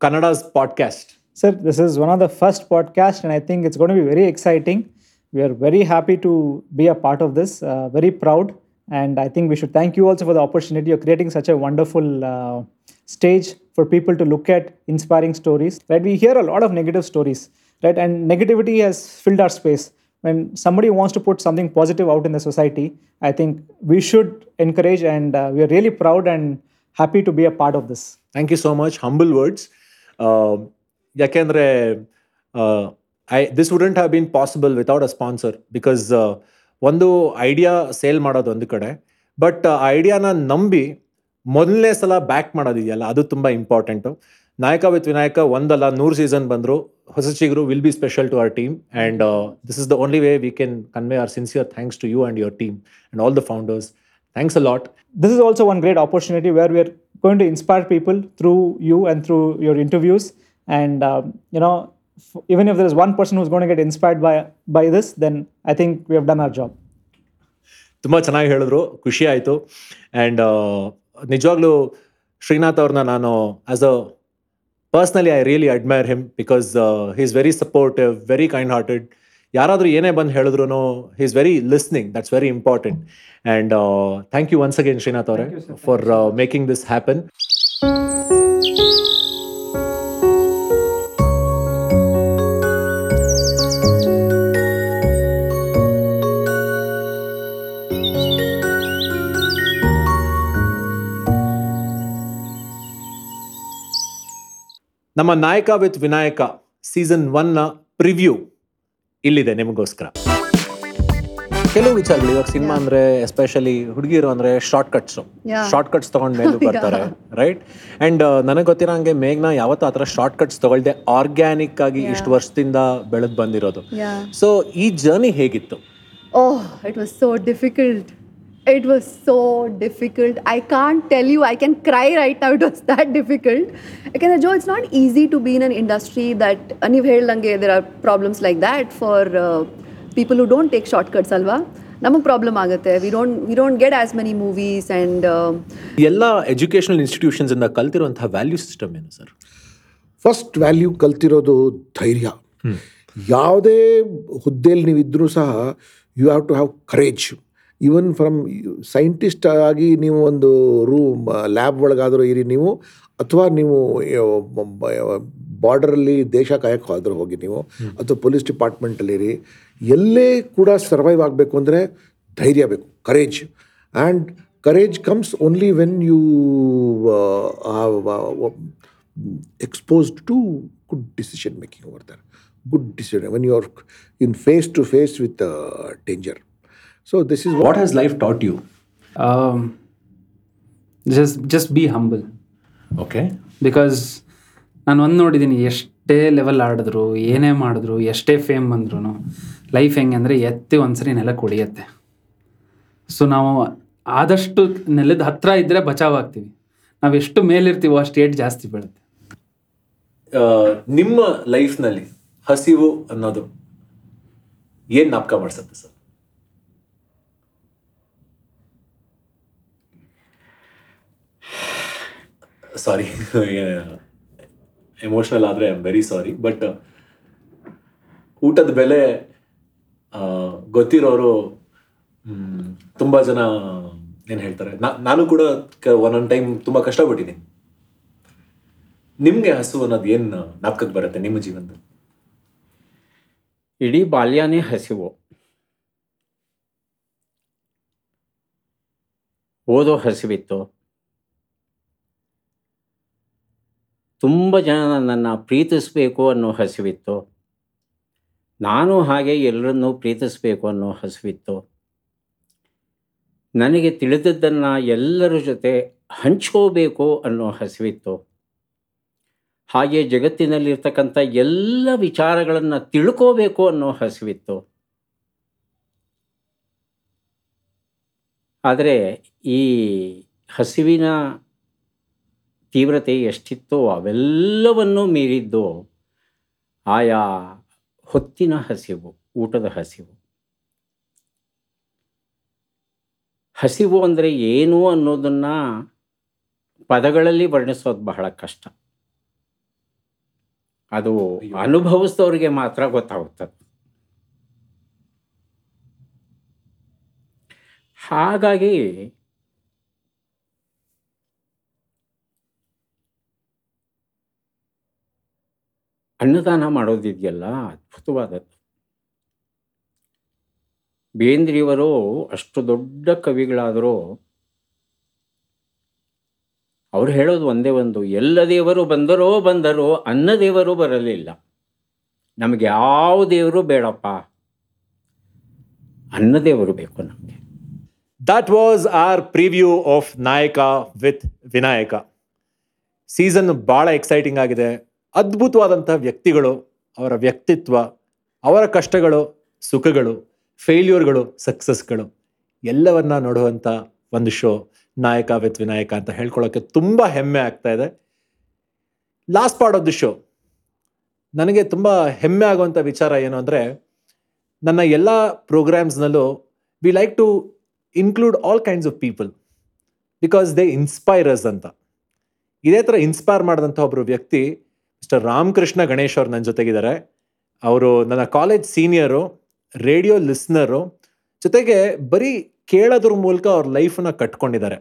podcast. Sir, this is one of the first podcasts, and I think it's going to be very exciting. We are very happy to be a part of this, uh, very proud. And I think we should thank you also for the opportunity of creating such a wonderful uh, stage for people to look at inspiring stories. Right? We hear a lot of negative stories, right? And negativity has filled our space. When somebody wants to put something positive out in the society, I think we should encourage, and uh, we are really proud and happy to be a part of this. Thank you so much humble words ಯಾಕೆಂದರೆ I this wouldn't have been possible without a sponsor because ಒಂದು ಐಡಿಯಾ ಸೇಲ್ ಮಾಡೋದು ಒಂದು ಕಡೆ ಬಟ್ ಆ ಐಡಿಯಾನ ನಂಬಿ ಮೊದಲನೇ ಸಲ ಬ್ಯಾಕ್ ಮಾಡೋದಿದೆಯಲ್ಲ, ಅದು ತುಂಬ ಇಂಪಾರ್ಟೆಂಟು ನಾಯಕ ವಿತ್ ವಿನಾಯಕ ಒಂದಲ್ಲ, ನೂರು ಸೀಸನ್ ಬಂದರು. ಹೊಸ ಚಿಗರು will be special to our team and this is the only way we can convey our sincere thanks to you and your team and all the founders thanks a lot this is also one great we are going to inspire people through you and through your interviews and um, you know f- even if there is one person who's going to get inspired by by this then i think we have done our job ತುಂಬ ಚೆನ್ನಾಗಿ ಹೇಳಿದ್ರು ಖುಷಿ ಆಯಿತು ಆ್ಯಂಡ್ ನಿಜವಾಗ್ಲೂ ಶ್ರೀನಾಥ್ ಅವ್ರನ್ನ ನಾನು as a personally I really admire him because he is very supportive very kind hearted ಯಾರಾದರೂ ಏನೇ ಬಂದು ಹೇಳಿದ್ರು he is very listening that's very important and thank you once again Srinath ಅವರೇ ಫಾರ್ ಮೇಕಿಂಗ್ ದಿಸ್ ಹ್ಯಾಪನ್ ನಮ್ಮ ನಾಯಕ ವಿತ್ ವಿನಾಯಕ ಸೀಸನ್ ಒನ್ನ ಪ್ರಿವ್ಯೂ ಇಲ್ಲಿದೆ ನಿಮಗೋಸ್ಕರ. ಕೆಲವು ವಿಚಾರಗಳು ಇವಾಗ ಸಿನಿಮಾ ಅಂದ್ರೆ ಎಸ್ಪೆಷಲಿ ಹುಡುಗಿರು ಅಂದ್ರೆ ಶಾರ್ಟ್ ಕಟ್ಸ್. ಶಾರ್ಟ್ ಕಟ್ಸ್ ತಗೊಂಡ್ ಮೇಲೆ ಬರ್ತಾರೆ ರೈಟ್ ಅಂಡ್ ನನಗೆ ಗೊತ್ತಿರೋ ಹಂಗೆ ಮೇಘ್ನ ಯಾವತ್ತ ಆತರ ಥರ ಶಾರ್ಟ್ ಕಟ್ಸ್ ತಗೊಳ್ದೆ ಆರ್ಗ್ಯಾನಿಕ್ ಆಗಿ ಇಷ್ಟು ವರ್ಷದಿಂದ ಬೆಳೆದ್ ಬಂದಿರೋದು. Yeah. ಸೊ ಈ ಜರ್ನಿ ಹೇಗಿತ್ತು? ಓಹ್ it was so difficult. It was so difficult. I can't tell you, I can cry right now. It was that difficult. Because, Joe, it's not easy to be in an industry that, and you've heard, Lange, there are problems like that for uh, people who don't take shortcuts, Alva. ನಮಗೆ ಪ್ರಾಬ್ಲಮ್ ಆಗುತ್ತೆ we don't we don't get as many movies and ಎಲ್ಲ ಎಜುಕೇಷನಲ್ ಇನ್ಸ್ಟಿಟ್ಯೂಷನ್ಸ್ ಇಂದ ಕಲ್ತಿರುವಂತಹ ವ್ಯಾಲ್ಯೂ ಸಿಸ್ಟಮ್ ಏನು ಸರ್ ಫಸ್ಟ್ ವ್ಯಾಲ್ಯೂ ಕಲ್ತಿರೋದು ಧೈರ್ಯ ಯಾವುದೇ ಹುದ್ದೆಯಲ್ಲಿ ನೀವು ಇದ್ದರೂ ಸಹ you have to have courage even from scientist ಆಗಿ ನೀವು ಒಂದು ರೂಮ್ ಲ್ಯಾಬ್ ಒಳಗಾದರೂ ಇರಿ ನೀವು ಅಥವಾ ನೀವು ಬಾರ್ಡರಲ್ಲಿ ದೇಶ ಕಾಯಕ್ಕೆ ಆದರೂ ಹೋಗಿ ನೀವು ಅಥವಾ ಪೊಲೀಸ್ ಡಿಪಾರ್ಟ್ಮೆಂಟಲ್ಲಿರಿ ಎಲ್ಲೇ ಕೂಡ ಸರ್ವೈವ್ ಆಗಬೇಕು ಅಂದರೆ ಧೈರ್ಯ ಬೇಕು courage and courage comes only when you exposed to good decision making over there. Good decision when you are in face to face with uh, danger. So this is what has life taught you just just be humble okay because ನಾನು ಒಂದು ನೋಡಿದ್ದೀನಿ ಎಷ್ಟೇ ಲೆವೆಲ್ ಆಡಿದ್ರು ಏನೇ ಮಾಡಿದ್ರು ಎಷ್ಟೇ ಫೇಮ್ ಬಂದ್ರು ಲೈಫ್ ಹೆಂಗೆ ಅಂದರೆ ಎತ್ತಿ ಒಂದ್ಸರಿ ನೆಲ ಕುಡಿಯತ್ತೆ. ಸೊ ನಾವು ಆದಷ್ಟು ನೆಲದ ಹತ್ತಿರ ಇದ್ದರೆ ಬಚಾವಾಗ್ತೀವಿ ನಾವು ಎಷ್ಟು ಮೇಲಿರ್ತೀವೋ ಅಷ್ಟು ಏಟ್ ಜಾಸ್ತಿ ಬೀಳುತ್ತೆ. ನಿಮ್ಮ ಲೈಫ್ನಲ್ಲಿ ಹಸಿವು ಅನ್ನೋದು ಏನು ನಾಪಕ ಮಾಡಿಸುತ್ತೆ ಸರ್? ಸಾರಿ ಎಮೋಷನಲ್ ಆದರೆ I am very sorry but ಊಟದ ಬೆಲೆ ಗೊತ್ತಿರೋರು ತುಂಬ ಜನ, ಏನು ಹೇಳ್ತಾರೆ ನಾನು ಕೂಡ ಒಂದೊಂದು ಟೈಮ್ ತುಂಬ ಕಷ್ಟಪಟ್ಟಿದ್ದೀನಿ. ನಿಮಗೆ ಹಸು ಅನ್ನೋದು ಏನು ನಾಪ್ಕಕ್ಕೆ ಬರುತ್ತೆ ನಿಮ್ಮ ಜೀವನದಲ್ಲಿ? ಇಡೀ ಬಾಲ್ಯನೇ ಹಸಿವು. ಓದೋ ಹಸಿವಿತ್ತು. ತುಂಬ ಜನ ನನ್ನನ್ನು ಪ್ರೀತಿಸಬೇಕು ಅನ್ನೋ ಹಸಿವಿತ್ತು. ನಾನು ಹಾಗೆ ಎಲ್ಲರನ್ನೂ ಪ್ರೀತಿಸಬೇಕು ಅನ್ನೋ ಹಸಿವಿತ್ತು. ನನಗೆ ತಿಳಿದದ್ದನ್ನು ಎಲ್ಲರ ಜೊತೆ ಹಂಚ್ಕೋಬೇಕು ಅನ್ನೋ ಹಸಿವಿತ್ತು. ಹಾಗೆ ಜಗತ್ತಿನಲ್ಲಿರ್ತಕ್ಕಂಥ ಎಲ್ಲ ವಿಚಾರಗಳನ್ನು ತಿಳ್ಕೋಬೇಕು ಅನ್ನೋ ಹಸಿವಿತ್ತು. ಆದರೆ ಈ ಹಸಿವಿನ ತೀವ್ರತೆ ಎಷ್ಟಿತ್ತೋ ಅವೆಲ್ಲವನ್ನೂ ಮೀರಿದ್ದು ಆಯಾ ಹೊತ್ತಿನ ಹಸಿವು ಊಟದ ಹಸಿವು. ಹಸಿವು ಅಂದರೆ ಏನು ಅನ್ನೋದನ್ನು ಪದಗಳಲ್ಲಿ ವರ್ಣಿಸೋದು ಬಹಳ ಕಷ್ಟ. ಅದು ಅನುಭವಿಸಿದವ್ರಿಗೆ ಮಾತ್ರ ಗೊತ್ತಾಗುತ್ತದೆ. ಹಾಗಾಗಿ ಅನ್ನದಾನ ಮಾಡೋದಿದೆಯಲ್ಲ ಅದ್ಭುತವಾದದ್ದು ಬೇಂದ್ರಿಯವರು ಅಷ್ಟು ದೊಡ್ಡ ಕವಿಗಳಾದರೂ ಅವ್ರು ಹೇಳೋದು ಒಂದೇ ಒಂದು, ಎಲ್ಲ ದೇವರು ಬಂದರೋ ಬಂದರೋ ಅನ್ನ ದೇವರು ಬರಲಿಲ್ಲ. ನಮಗೆ ಯಾವ ದೇವರು ಬೇಡಪ್ಪ. ಅನ್ನ ದೇವರು ಬೇಕು ನಮಗೆ. That was our preview of Nayaka with Vinayaka. Season ಭಾಳ ಎಕ್ಸೈಟಿಂಗ್ ಆಗಿದೆ. ಅದ್ಭುತವಾದಂತಹ ವ್ಯಕ್ತಿಗಳು, ಅವರ ವ್ಯಕ್ತಿತ್ವ, ಅವರ ಕಷ್ಟಗಳು, ಸುಖಗಳು ಫೇಲ್ಯೂರ್ಗಳು ಸಕ್ಸಸ್ಗಳು ಎಲ್ಲವನ್ನ ನೋಡುವಂಥ ಒಂದು ಶೋ ನಾಯಕ ವಿತ್ ವಿನಾಯಕ ಅಂತ ಹೇಳ್ಕೊಳ್ಳೋಕ್ಕೆ ತುಂಬ ಹೆಮ್ಮೆ ಆಗ್ತಾ ಇದೆ. Last part of the show ನನಗೆ ತುಂಬ ಹೆಮ್ಮೆ ಆಗುವಂಥ ವಿಚಾರ ಏನು ಅಂದರೆ, ನನ್ನ ಎಲ್ಲ ಪ್ರೋಗ್ರಾಮ್ಸ್ನಲ್ಲೂ we like to include all kinds of people because they inspires ಅಂತ. ಇದೇ ಥರ ಇನ್ಸ್ಪೈರ್ ಮಾಡಿದಂಥ ಒಬ್ಬರು ವ್ಯಕ್ತಿ ಮಿಸ್ಟರ್ ರಾಮಕೃಷ್ಣ ಗಣೇಶ್ ಅವ್ರು ನನ್ನ ಜೊತೆಗಿದ್ದಾರೆ. ಅವರು ನನ್ನ ಕಾಲೇಜ್ ಸೀನಿಯರು ರೇಡಿಯೋ ಲಿಸ್ನರು ಜೊತೆಗೆ ಬರೀ ಕೇಳೋದ್ರ ಮೂಲಕ ಅವ್ರ ಲೈಫನ್ನ ಕಟ್ಕೊಂಡಿದ್ದಾರೆ.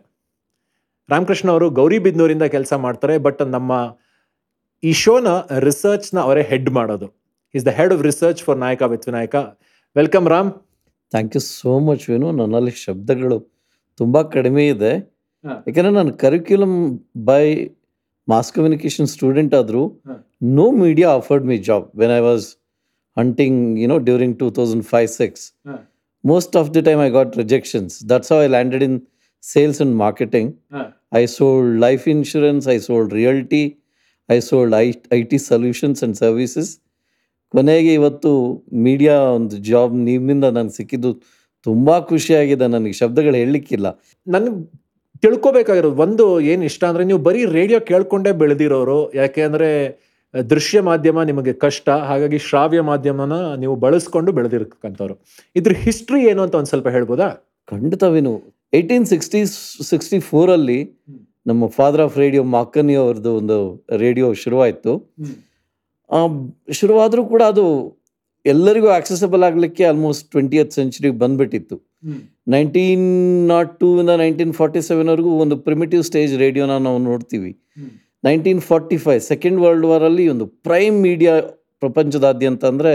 ರಾಮಕೃಷ್ಣ ಅವರು ಗೌರಿಬಿದ್ನೂರಿಂದ ಕೆಲಸ ಮಾಡ್ತಾರೆ ಬಟ್ ನಮ್ಮ ಈ ಶೋನ ರಿಸರ್ಚ್ನ ಅವರೇ ಹೆಡ್ ಮಾಡೋದು. Is the head of research for Nayaka with Vinayaka. Welcome Ram. Thank you so much Venu ನನ್ನಲ್ಲಿ ಶಬ್ದಗಳು ತುಂಬ ಕಡಿಮೆ ಇದೆ. ಯಾಕೆಂದರೆ ಯಾಕಂದರೆ ನಾನು curriculum by mass communication student ಆದರೂ no media offered me job when I was hunting you know during two thousand five six most of the time I got rejections that's That's I landed in sales sales marketing I sold life insurance I sold realty I sold I I T solutions and services. ಕೊನೆಗೆ ಇವತ್ತು ಮೀಡಿಯಾ ಒಂದು ಜಾಬ್ ನಿಮ್ಮಿಂದ ನನಗೆ ಸಿಕ್ಕಿದ್ದು ತುಂಬ ಖುಷಿಯಾಗಿದೆ. ನನಗೆ ಶಬ್ದಗಳು ಹೇಳಲಿಕ್ಕಿಲ್ಲ. ನನಗೆ ತಿಳ್ಕೊಬೇಕಾಗಿರೋದು. ಒಂದು ಏನು ಇಷ್ಟ ಅಂದರೆ ನೀವು ಬರೀ ರೇಡಿಯೋ ಕೇಳ್ಕೊಂಡೇ ಬೆಳೆದಿರೋರು ಯಾಕೆ ಅಂದರೆ ದೃಶ್ಯ ಮಾಧ್ಯಮ ನಿಮಗೆ ಕಷ್ಟ ಹಾಗಾಗಿ ಶ್ರಾವ್ಯ ಮಾಧ್ಯಮನ ನೀವು ಬಳಸ್ಕೊಂಡು ಬೆಳೆದಿರ್ತಕ್ಕಂಥವ್ರು. ಇದ್ರ ಹಿಸ್ಟ್ರಿ ಏನು ಅಂತ ಒಂದು ಸ್ವಲ್ಪ ಹೇಳ್ಬೋದಾ? ಖಂಡಿತವೇನು ಏಯ್ಟೀನ್ ಸಿಕ್ಸ್ಟಿ ಸಿಕ್ಸ್ಟಿ ಫೋರಲ್ಲಿ ನಮ್ಮ ಫಾದರ್ ಆಫ್ ರೇಡಿಯೋ ಮಾಕನಿ ಅವ್ರದ್ದು ಒಂದು ರೇಡಿಯೋ ಶುರುವಾಯಿತು. ಶುರುವಾದರೂ ಕೂಡ ಅದು ಎಲ್ಲರಿಗೂ ಆಕ್ಸೆಸಬಲ್ ಆಗಲಿಕ್ಕೆ ಆಲ್ಮೋಸ್ಟ್ ಟ್ವೆಂಟಿಯತ್ ಸೆಂಚುರಿ ಬಂದ್ಬಿಟ್ಟಿತ್ತು. ನೈನ್ಟೀನ್ ನಾಟ್ ಟೂ ಇಂದ ನೈನ್ಟೀನ್ ಫಾರ್ಟಿ ಸೆವೆನ್ವರೆಗೂ ಒಂದು ಪ್ರಿಮಿಟಿವ್ ಸ್ಟೇಜ್ ರೇಡಿಯೋನ ನಾವು ನೋಡ್ತೀವಿ. Nineteen forty five second world ವಾರಲ್ಲಿ ಒಂದು ಪ್ರೈಮ್ ಮೀಡಿಯಾ ಪ್ರಪಂಚದಾದ್ಯಂತ ಅಂದರೆ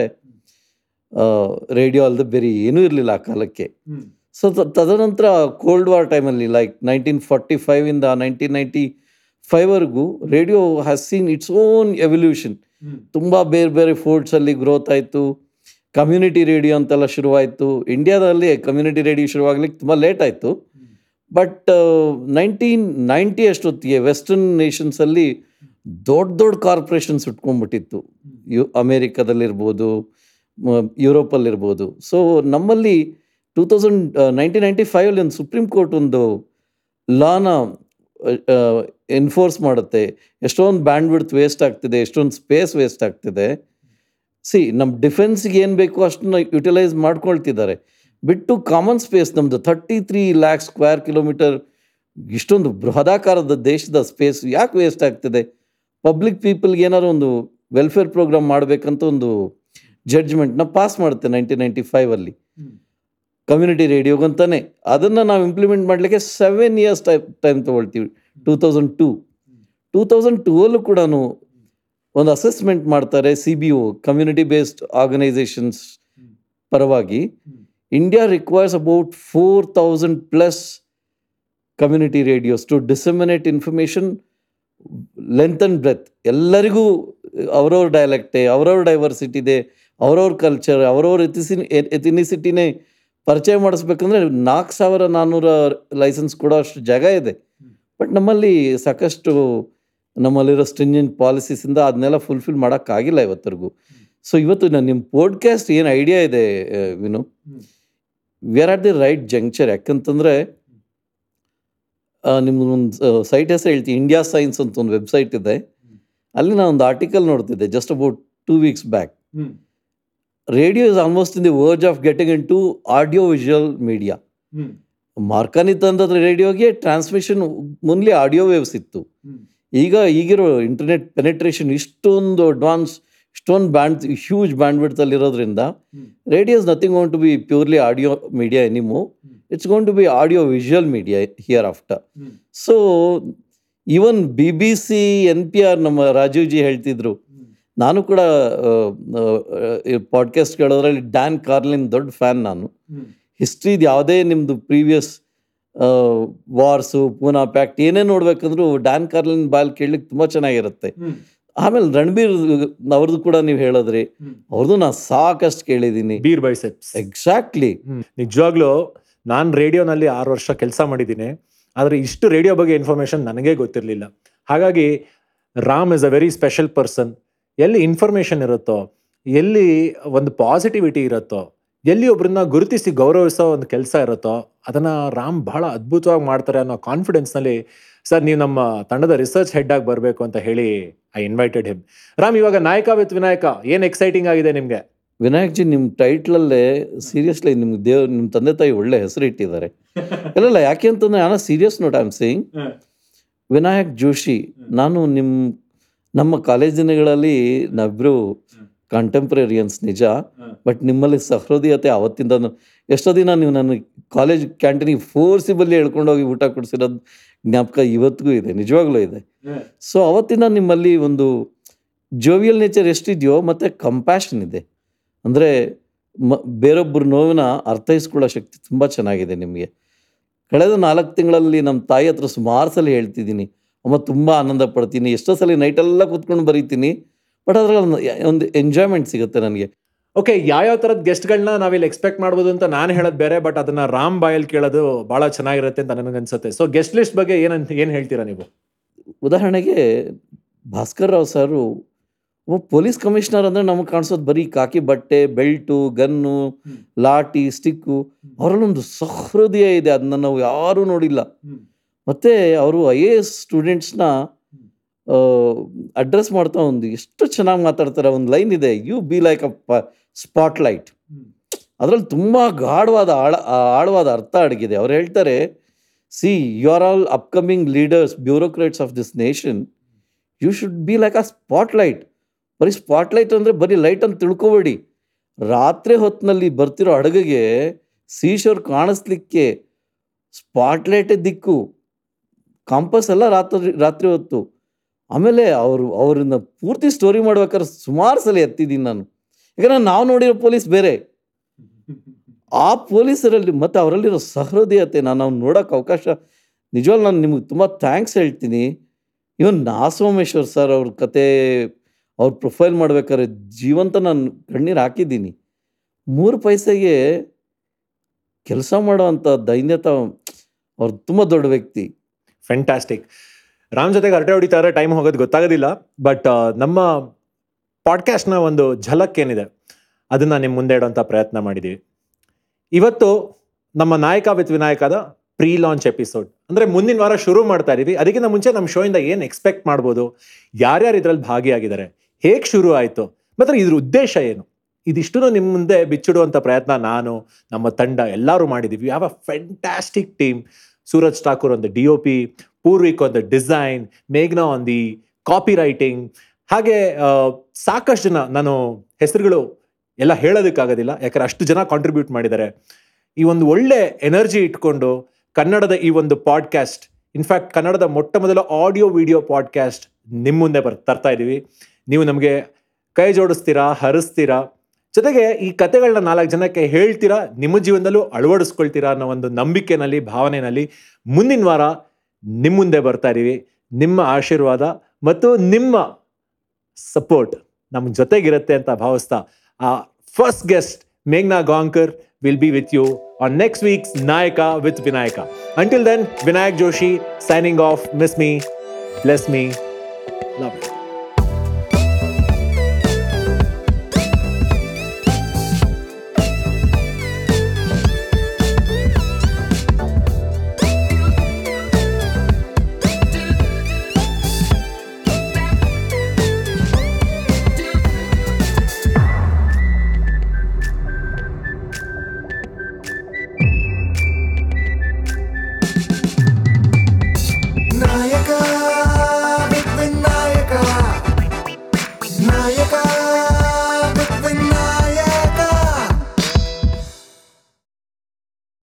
ರೇಡಿಯೋ ಅಲ್ಲದೆ ಬೇರೆ ಏನೂ ಇರಲಿಲ್ಲ ಆ ಕಾಲಕ್ಕೆ. ಸೊ ತದನಂತರ ಕೋಲ್ಡ್ ವಾರ್ ಟೈಮಲ್ಲಿ ಲೈಕ್ ನೈನ್ಟೀನ್ ಫಾರ್ಟಿ ಫೈವಿಂದ nineteen ninety ಫೈವ್ವರೆಗೂ radio has seen its own evolution ತುಂಬ ಬೇರೆ ಬೇರೆ ಫೋರ್ಟ್ಸಲ್ಲಿ ಗ್ರೋತ್ ಆಯಿತು. ಕಮ್ಯುನಿಟಿ ರೇಡಿಯೋ ಅಂತೆಲ್ಲ ಶುರುವಾಯಿತು. ಇಂಡಿಯಾದಲ್ಲಿ ಕಮ್ಯುನಿಟಿ ರೇಡಿಯೋ ಶುರುವಾಗಲಿಕ್ಕೆ ತುಂಬ ಲೇಟ್ ಆಯಿತು. ಬಟ್ ನೈನ್ಟೀನ್ ನೈಂಟಿ ಅಷ್ಟೊತ್ತಿಗೆ ವೆಸ್ಟರ್ನ್ ನೇಷನ್ಸಲ್ಲಿ ದೊಡ್ಡ ದೊಡ್ಡ ಕಾರ್ಪೊರೇಷನ್ಸ್ ಉಟ್ಕೊಂಡ್ಬಿಟ್ಟಿತ್ತು. ಯು, ಅಮೇರಿಕಾದಲ್ಲಿರ್ಬೋದು ಯುರೋಪಲ್ಲಿರ್ಬೋದು. ಸೊ ನಮ್ಮಲ್ಲಿ ಟೂ ತೌಸಂಡ್ ನೈನ್ಟೀನ್ ನೈಂಟಿ ಫೈವಲ್ಲಿ ಒಂದು ಸುಪ್ರೀಂ ಕೋರ್ಟ್ ಒಂದು ಲಾನ ಎನ್ಫೋರ್ಸ್ ಮಾಡುತ್ತೆ. ಎಷ್ಟೊಂದು ಬ್ಯಾಂಡ್ ವಿಡ್ತ್ ವೇಸ್ಟ್ ಆಗ್ತಿದೆ, ಎಷ್ಟೊಂದು ಸ್ಪೇಸ್ ವೇಸ್ಟ್ ಆಗ್ತಿದೆ. ಸಿ ನಮ್ಮ ಡಿಫೆನ್ಸ್ಗೆ ಏನು ಬೇಕೋ ಅಷ್ಟನ್ನ ಯುಟಿಲೈಸ್ ಮಾಡ್ಕೊಳ್ತಿದ್ದಾರೆ. ಬಿಟ್ಟು ಕಾಮನ್ ಸ್ಪೇಸ್ ನಮ್ಮದು thirty three lakh square kilometre ಇಷ್ಟೊಂದು ಬೃಹದಾಕಾರದ ದೇಶದ ಸ್ಪೇಸ್ ಯಾಕೆ ವೇಸ್ಟ್ ಆಗ್ತಿದೆ? ಪಬ್ಲಿಕ್ ಪೀಪಲ್ಗೆ ಏನಾದ್ರು ಒಂದು ವೆಲ್ಫೇರ್ ಪ್ರೋಗ್ರಾಮ್ ಮಾಡಬೇಕಂತ ಒಂದು ಜಡ್ಜ್ಮೆಂಟ್ನ ಪಾಸ್ ಮಾಡುತ್ತೆ ನೈನ್ಟೀನ್ ನೈಂಟಿ ಫೈವಲ್ಲಿ ಕಮ್ಯುನಿಟಿ ರೇಡಿಯೋಗಂತಾನೆ ಅದನ್ನು ನಾವು ಇಂಪ್ಲಿಮೆಂಟ್ ಮಾಡಲಿಕ್ಕೆ ಸೆವೆನ್ ಇಯರ್ಸ್ ಟೈಮ್ ಟೈಮ್ ತೊಗೊಳ್ತೀವಿ. Two thousand two two thousand ಟೂವಲ್ಲೂ ಕೂಡ ಒಂದು ಅಸೆಸ್ಮೆಂಟ್ ಮಾಡ್ತಾರೆ C B O community based organisations ಪರವಾಗಿ. India requires about four thousand plus community radios to disseminate information length and breadth ಎಲ್ಲರಿಗೂ ಅವರವ್ರ ಡೈಲೆಕ್ಟೇ ಅವರವ್ರ ಡೈವರ್ಸಿಟಿ ಇದೆ ಅವ್ರವ್ರ ಕಲ್ಚರ್ ಅವ್ರವ್ರ ಎಥಿಸಿ ಎಥಿನಿಸಿಟಿನೇ ಪರಿಚಯ ಮಾಡಿಸ್ಬೇಕಂದ್ರೆ ನಾಲ್ಕು ಸಾವಿರ ನಾನ್ನೂರ ಲೈಸೆನ್ಸ್ ಕೊಡೋ ಅಷ್ಟು ಜಾಗ ಇದೆ. ಬಟ್ ನಮ್ಮಲ್ಲಿ ಸಾಕಷ್ಟು ನಮ್ಮಲ್ಲಿರೋ ಸ್ಟ್ರಿಂಜೆಂಟ್ ಪಾಲಿಸೀಸಿಂದ ಅದನ್ನೆಲ್ಲ ಫುಲ್ಫಿಲ್ ಮಾಡೋಕ್ಕಾಗಿಲ್ಲ ಇವತ್ತರೆಗೂ. ಸೊ ಇವತ್ತು ನಾನು ನಿಮ್ಮ ಪಾಡ್ಕಾಸ್ಟ್ ಏನು ಐಡಿಯಾ ಇದೆ Vinu? We are at the right juncture ಯಾಕಂತಂದರೆ ನಿಮ್ಗೊಂದು ಸೈಟ್ ಹೆಸರು ಹೇಳ್ತೀನಿ ಇಂಡಿಯಾ ಸೈನ್ಸ್ ಅಂತ ಒಂದು ವೆಬ್ಸೈಟ್ ಇದೆ. ಅಲ್ಲಿ ನಾನು ಒಂದು ಆರ್ಟಿಕಲ್ ನೋಡ್ತಿದ್ದೆ just about two weeks back radio is almost in the verge of getting into audio visual media Marconi ತಂದದ್ರ ರೇಡಿಯೋಗೆ ಟ್ರಾನ್ಸ್ಮಿಷನ್ ಮುನ್ಲಿ ಆಡಿಯೋ ವೇವ್ಸ್ ಇತ್ತು. ಈಗ ಈಗಿರೋ ಇಂಟರ್ನೆಟ್ ಪೆನೆಟ್ರೇಷನ್ ಇಷ್ಟೊಂದು ಅಡ್ವಾನ್ಸ್ ಇಷ್ಟೊಂದು ಬ್ಯಾಂಡ್ ಹ್ಯೂಜ್ ಬ್ಯಾಂಡ್ ವಿಡ್ತಲ್ಲಿ ಇರೋದ್ರಿಂದ radio is nothing going to be purely audio media anymore it's going to be audio visual media hereafter so even B B C N P R ನಮ್ಮ ರಾಜೀವ್ ಜಿ ಹೇಳ್ತಿದ್ರು. ನಾನು ಕೂಡ ಪಾಡ್ಕಾಸ್ಟ್ ಕೇಳೋದ್ರಲ್ಲಿ ಡ್ಯಾನ್ ಕಾರ್ಲಿನ್ ದೊಡ್ಡ ಫ್ಯಾನ್ ನಾನು. ಹಿಸ್ಟ್ರಿದು ಯಾವುದೇ ನಿಮ್ಮದು ಪ್ರೀವಿಯಸ್ ವಾರ್ಸು ಪೂನಾ ಪ್ಯಾಕ್ಟ್ ಏನೇ ನೋಡ್ಬೇಕಂದ್ರೂ ಡ್ಯಾನ್ ಕಾರ್ಲಿನ್ ಬಾಲ್ ಕೇಳಲಿಕ್ಕೆ ತುಂಬ ಚೆನ್ನಾಗಿರುತ್ತೆ. ಆಮೇಲೆ ರಣಬೀರ್ ಅವ್ರದ್ದು ಕೂಡ ನೀವು ಹೇಳಿದ್ರಿ. ಅವ್ರದ್ದು ನಾನು ಸಾಕಷ್ಟು ಕೇಳಿದ್ದೀನಿ ಬೀರ್ ಬೈಸೆಪ್ಸ್. ಎಕ್ಸಾಕ್ಟ್ಲಿ. ನಿಜವಾಗ್ಲೂ ನಾನು ರೇಡಿಯೋನಲ್ಲಿ ಆರು ವರ್ಷ ಕೆಲಸ ಮಾಡಿದ್ದೀನಿ. ಆದರೆ ಇಷ್ಟು ರೇಡಿಯೋ ಬಗ್ಗೆ ಇನ್ಫಾರ್ಮೇಷನ್ ನನಗೆ ಗೊತ್ತಿರಲಿಲ್ಲ. ಹಾಗಾಗಿ Ram is a very special person. ಎಲ್ಲಿ ಇನ್ಫಾರ್ಮೇಷನ್ ಇರುತ್ತೋ ಎಲ್ಲಿ ಒಂದು ಪಾಸಿಟಿವಿಟಿ ಇರುತ್ತೋ ಎಲ್ಲಿ ಒಬ್ರನ್ನ ಗುರುತಿಸಿ ಗೌರವಿಸೋ ಒಂದು ಕೆಲಸ ಇರುತ್ತೋ ಅದನ್ನ ರಾಮ್ ಬಹಳ ಅದ್ಭುತವಾಗಿ ಮಾಡ್ತಾರೆ ಅನ್ನೋ ಕಾನ್ಫಿಡೆನ್ಸ್ನಲ್ಲಿ ಸರ್ ನೀವು ನಮ್ಮ ತಂಡದ ರಿಸರ್ಚ್ ಹೆಡ್ ಆಗಿ ಬರಬೇಕು ಅಂತ ಹೇಳಿ ಐ ಇನ್ವೈಟೆಡ್ ಹಿಮ್ ರಾಮ್ ಇವಾಗ ನಾಯಕ ವಿತ್ ವಿನಾಯಕ ಏನು ಎಕ್ಸೈಟಿಂಗ್ ಆಗಿದೆ ನಿಮಗೆ? ವಿನಾಯಕ್ ಜಿ ನಿಮ್ಮ ಟೈಟ್ಲಲ್ಲೇ ಸೀರಿಯಸ್ಲಿ ನಿಮ್ಗೆ ದೇವ್ ನಿಮ್ಮ ತಂದೆ ತಾಯಿ ಒಳ್ಳೆ ಹೆಸರು ಇಟ್ಟಿದ್ದಾರೆ. ಇಲ್ಲ ಯಾಕೆ ಅಂತಂದ್ರೆ on a serious note I am saying Vinayak Joshi ನಾನು ನಿಮ್ಮ ನಮ್ಮ ಕಾಲೇಜಿನಗಳಲ್ಲಿ ನಾವಿಬ್ರು ಕಾಂಟೆಂಪ್ರರಿಯನ್ಸ್ ನಿಜ ಬಟ್ ನಿಮ್ಮಲ್ಲಿ ಸಹೃದಯತೆ ಅವತ್ತಿಂದ ಎಷ್ಟೋ ದಿನ ನೀವು ನನ್ನ ಕಾಲೇಜ್ ಕ್ಯಾಂಟೀನಿಗೆ ಫೋರ್ಸಿಬಲ್ಲಿ ಹೇಳ್ಕೊಂಡೋಗಿ ಊಟ ಕೊಡಿಸಿರೋದು ಜ್ಞಾಪಕ ಇವತ್ತಿಗೂ ಇದೆ ನಿಜವಾಗ್ಲೂ ಇದೆ. ಸೊ ಅವತ್ತಿಂದ ನಿಮ್ಮಲ್ಲಿ ಒಂದು ಜೋವಿಯಲ್ ನೇಚರ್ ಎಷ್ಟಿದೆಯೋ ಮತ್ತು ಕಂಪ್ಯಾಷನ್ ಇದೆ. ಅಂದರೆ ಮ ಬೇರೊಬ್ಬರ ನೋವಿನ ಅರ್ಥೈಸ್ಕೊಳ್ಳೋ ಶಕ್ತಿ ತುಂಬ ಚೆನ್ನಾಗಿದೆ ನಿಮಗೆ. ಕಳೆದ ನಾಲ್ಕು ತಿಂಗಳಲ್ಲಿ ನಮ್ಮ ತಾಯಿ ಹತ್ರ ಸುಮಾರು ಸಲ ಹೇಳ್ತಿದ್ದೀನಿ ಅಮ್ಮ ತುಂಬ ಆನಂದ ಪಡ್ತೀನಿ ಎಷ್ಟೋ ಸಲ ನೈಟೆಲ್ಲ ಕೂತ್ಕೊಂಡು ಬರೀತೀನಿ ಬಟ್ ಅದ್ರಲ್ಲಿ ಒಂದು ಎಂಜಾಯ್ಮೆಂಟ್ ಸಿಗುತ್ತೆ ನನಗೆ. ಓಕೆ ಯಾವ್ಯಾವ ಥರದ ಗೆಸ್ಟ್ಗಳನ್ನ ನಾವಿಲ್ಲಿ ಎಕ್ಸ್ಪೆಕ್ಟ್ ಮಾಡ್ಬೋದು ಅಂತ ನಾನು ಹೇಳೋದು ಬೇರೆ ಬಟ್ ಅದನ್ನ ರಾಮ್ ಬಾಯಲ್ಲಿ ಕೇಳೋದು ಭಾಳ ಚೆನ್ನಾಗಿರುತ್ತೆ ಅಂತ ನನಗೆ ನನಗನ್ಸುತ್ತೆ ಸೊ ಗೆಸ್ಟ್ ಲಿಸ್ಟ್ ಬಗ್ಗೆ ಏನಂತ ಏನು ಹೇಳ್ತೀರಾ ನೀವು? ಉದಾಹರಣೆಗೆ ಭಾಸ್ಕರ್ ರಾವ್ ಸಾರು ಒಬ್ಬ ಪೊಲೀಸ್ ಕಮಿಷನರ್ ಅಂದರೆ ನಮಗೆ ಕಾಣಿಸೋದು ಬರೀ ಕಾಕಿ ಬಟ್ಟೆ ಬೆಲ್ಟು ಗನ್ನು ಲಾಟಿ ಸ್ಟಿಕ್ಕು. ಅವರಲ್ಲೊಂದು ಸಹೃದಯ ಇದೆ ಅದನ್ನ ನಾವು ಯಾರೂ ನೋಡಿಲ್ಲ. ಮತ್ತು ಅವರು ಐ ಎ ಎಸ್ ಸ್ಟೂಡೆಂಟ್ಸ್ನ ಅಡ್ರೆಸ್ ಮಾಡ್ತಾ ಒಂದು ಎಷ್ಟು ಚೆನ್ನಾಗಿ ಮಾತಾಡ್ತಾರೆ ಒಂದು ಲೈನ್ ಇದೆ ಯು ಬಿ ಲೈಕ್ ಅ ಪ ಸ್ಪಾಟ್ ಲೈಟ್ ಅದರಲ್ಲಿ ತುಂಬ ಗಾಢವಾದ ಆಳ ಆಳವಾದ ಅರ್ಥ ಅಡಗಿದೆ. ಅವ್ರು ಹೇಳ್ತಾರೆ see you are all upcoming leaders bureaucrats of this nation you should be like a spotlight ಬರೀ ಸ್ಪಾಟ್ಲೈಟ್ ಅಂದರೆ ಬರೀ ಲೈಟ್ ಅಂತ ತಿಳ್ಕೊಬೇಡಿ. ರಾತ್ರಿ ಹೊತ್ತಿನಲ್ಲಿ ಬರ್ತಿರೋ ಅಡುಗೆಗೆ ಸೀಶೋರ್ ಕಾಣಿಸ್ಲಿಕ್ಕೆ ಸ್ಪಾಟ್ಲೈಟೇ ದಿಕ್ಕು. ಕಾಂಪಸ್ ಎಲ್ಲ ರಾತ್ರಿ ರಾತ್ರಿ ಹೊತ್ತು. ಆಮೇಲೆ ಅವರು ಅವರಿಂದ ಪೂರ್ತಿ ಸ್ಟೋರಿ ಮಾಡ್ಬೇಕಾದ್ರೆ ಸುಮಾರು ಸಲ ಎತ್ತಿದ್ದೀನಿ ನಾನು. ಯಾಕಂದ್ರೆ ನಾವು ನೋಡಿರೋ ಪೊಲೀಸ್ ಬೇರೆ. ಆ ಪೊಲೀಸರಲ್ಲಿ ಮತ್ತು ಅವರಲ್ಲಿರೋ ಸಹೃದಯತೆ, ನಾನು ಅವ್ನು ನೋಡೋಕೆ ಅವಕಾಶ, ನಿಜವಾಗ್ಲೂ ನಾನು ನಿಮಗೆ ತುಂಬ ಥ್ಯಾಂಕ್ಸ್ ಹೇಳ್ತೀನಿ. ಇವನ್ ನಾ ಸೋಮೇಶ್ವರ್ ಸರ್ ಅವ್ರ ಕತೆ, ಅವ್ರ ಪ್ರೊಫೈಲ್ ಮಾಡ್ಬೇಕಾದ್ರೆ ಜೀವಂತ ನಾನು ಕಣ್ಣೀರು ಹಾಕಿದ್ದೀನಿ. ಮೂರು ಪೈಸೆಗೆ ಕೆಲಸ ಮಾಡೋವಂಥ ದೈನ್ಯತ ಅವ್ರು ತುಂಬ ದೊಡ್ಡ ವ್ಯಕ್ತಿ. ಫ್ಯಾಂಟಾಸ್ಟಿಕ್ ರಾಮ್ ಜೊತೆಗೆ ಹರಟೆ ಹೊಡಿತಾರೆ ಟೈಮ್ ಹೋಗೋದು ಗೊತ್ತಾಗೋದಿಲ್ಲ ಬಟ್ ನಮ್ಮ ಪಾಡ್ಕಾಸ್ಟ್ನ ಒಂದು ಝಲಕ್ ಏನಿದೆ ಅದನ್ನು ನಿಮ್ಮ ಮುಂದೆ ಇಡುವಂಥ ಪ್ರಯತ್ನ ಮಾಡಿದ್ದೀವಿ ಇವತ್ತು ನಮ್ಮ ನಾಯಕ ವಿತ್ ವಿನಾಯಕದ ಪ್ರೀ ಲಾಂಚ್ ಎಪಿಸೋಡ್ ಅಂದರೆ ಮುಂದಿನ ವಾರ ಶುರು ಮಾಡ್ತಾ ಇದ್ದೀವಿ ಅದಕ್ಕಿಂತ ಮುಂಚೆ ನಮ್ಮ ಶೋಯಿಂದ ಏನು ಎಕ್ಸ್ಪೆಕ್ಟ್ ಮಾಡ್ಬೋದು, ಯಾರ್ಯಾರು ಇದರಲ್ಲಿ ಭಾಗಿಯಾಗಿದ್ದಾರೆ, ಹೇಗೆ ಶುರು ಆಯಿತು ಮತ್ತು ಇದ್ರ ಉದ್ದೇಶ ಏನು? ಇದಿಷ್ಟು ನಿಮ್ಮ ಮುಂದೆ ಬಿಚ್ಚಿಡುವಂಥ ಪ್ರಯತ್ನ ನಾನು, ನಮ್ಮ ತಂಡ ಎಲ್ಲರೂ ಮಾಡಿದ್ದೀವಿ ಯಾವ fantastic team Suraj Thakur on the D O P Purvik on the design, ಮೇಘ್ನಾ on the copy writing ಹಾಗೆ ಸಾಕಷ್ಟು ಜನ, ನಾನು ಹೆಸರುಗಳು ಎಲ್ಲ ಹೇಳೋದಕ್ಕಾಗೋದಿಲ್ಲ, ಯಾಕಂದ್ರೆ ಅಷ್ಟು ಜನ ಕಾಂಟ್ರಿಬ್ಯೂಟ್ ಮಾಡಿದ್ದಾರೆ. ಈ ಒಂದು ಒಳ್ಳೆ ಎನರ್ಜಿ ಇಟ್ಕೊಂಡು ಕನ್ನಡದ ಈ ಒಂದು ಪಾಡ್ಕಾಸ್ಟ್ ಇನ್ಫ್ಯಾಕ್ಟ್ ಕನ್ನಡದ ಮೊಟ್ಟ ಮೊದಲ ಆಡಿಯೋ ವಿಡಿಯೋ ಪಾಡ್ಕಾಸ್ಟ್ ನಿಮ್ಮ ಮುಂದೆ ಬರ್, ತರ್ತಾ ಇದ್ದೀವಿ ನೀವು ನಮಗೆ ಕೈ ಜೋಡಿಸ್ತೀರಾ, ಹರಿಸ್ತೀರಾ? ಜೊತೆಗೆ ಈ ಕತೆಗಳನ್ನ ನಾಲ್ಕು ಜನಕ್ಕೆ ಹೇಳ್ತೀರಾ? ನಿಮ್ಮ ಜೀವನದಲ್ಲೂ ಅಳವಡಿಸ್ಕೊಳ್ತೀರಾ ಅನ್ನೋ ಒಂದು ನಂಬಿಕೆನಲ್ಲಿ, ಭಾವನೆನಲ್ಲಿ ಮುಂದಿನ ವಾರ ನಿಮ್ಮ ಮುಂದೆ ಬರ್ತಾ ಇದ್ದೀವಿ. ನಿಮ್ಮ ಆಶೀರ್ವಾದ ಮತ್ತು ನಿಮ್ಮ ಸಪೋರ್ಟ್ ನಮ್ಮ ಜೊತೆಗಿರುತ್ತೆ ಅಂತ ಭಾವಿಸ್ತಾ ಆ first guest ಮೇಘ್ನಾ Gaonkar will be with you on next weeks Nayaka with Vinayaka. Until then Vinayak Joshi signing off miss me bless me, love you.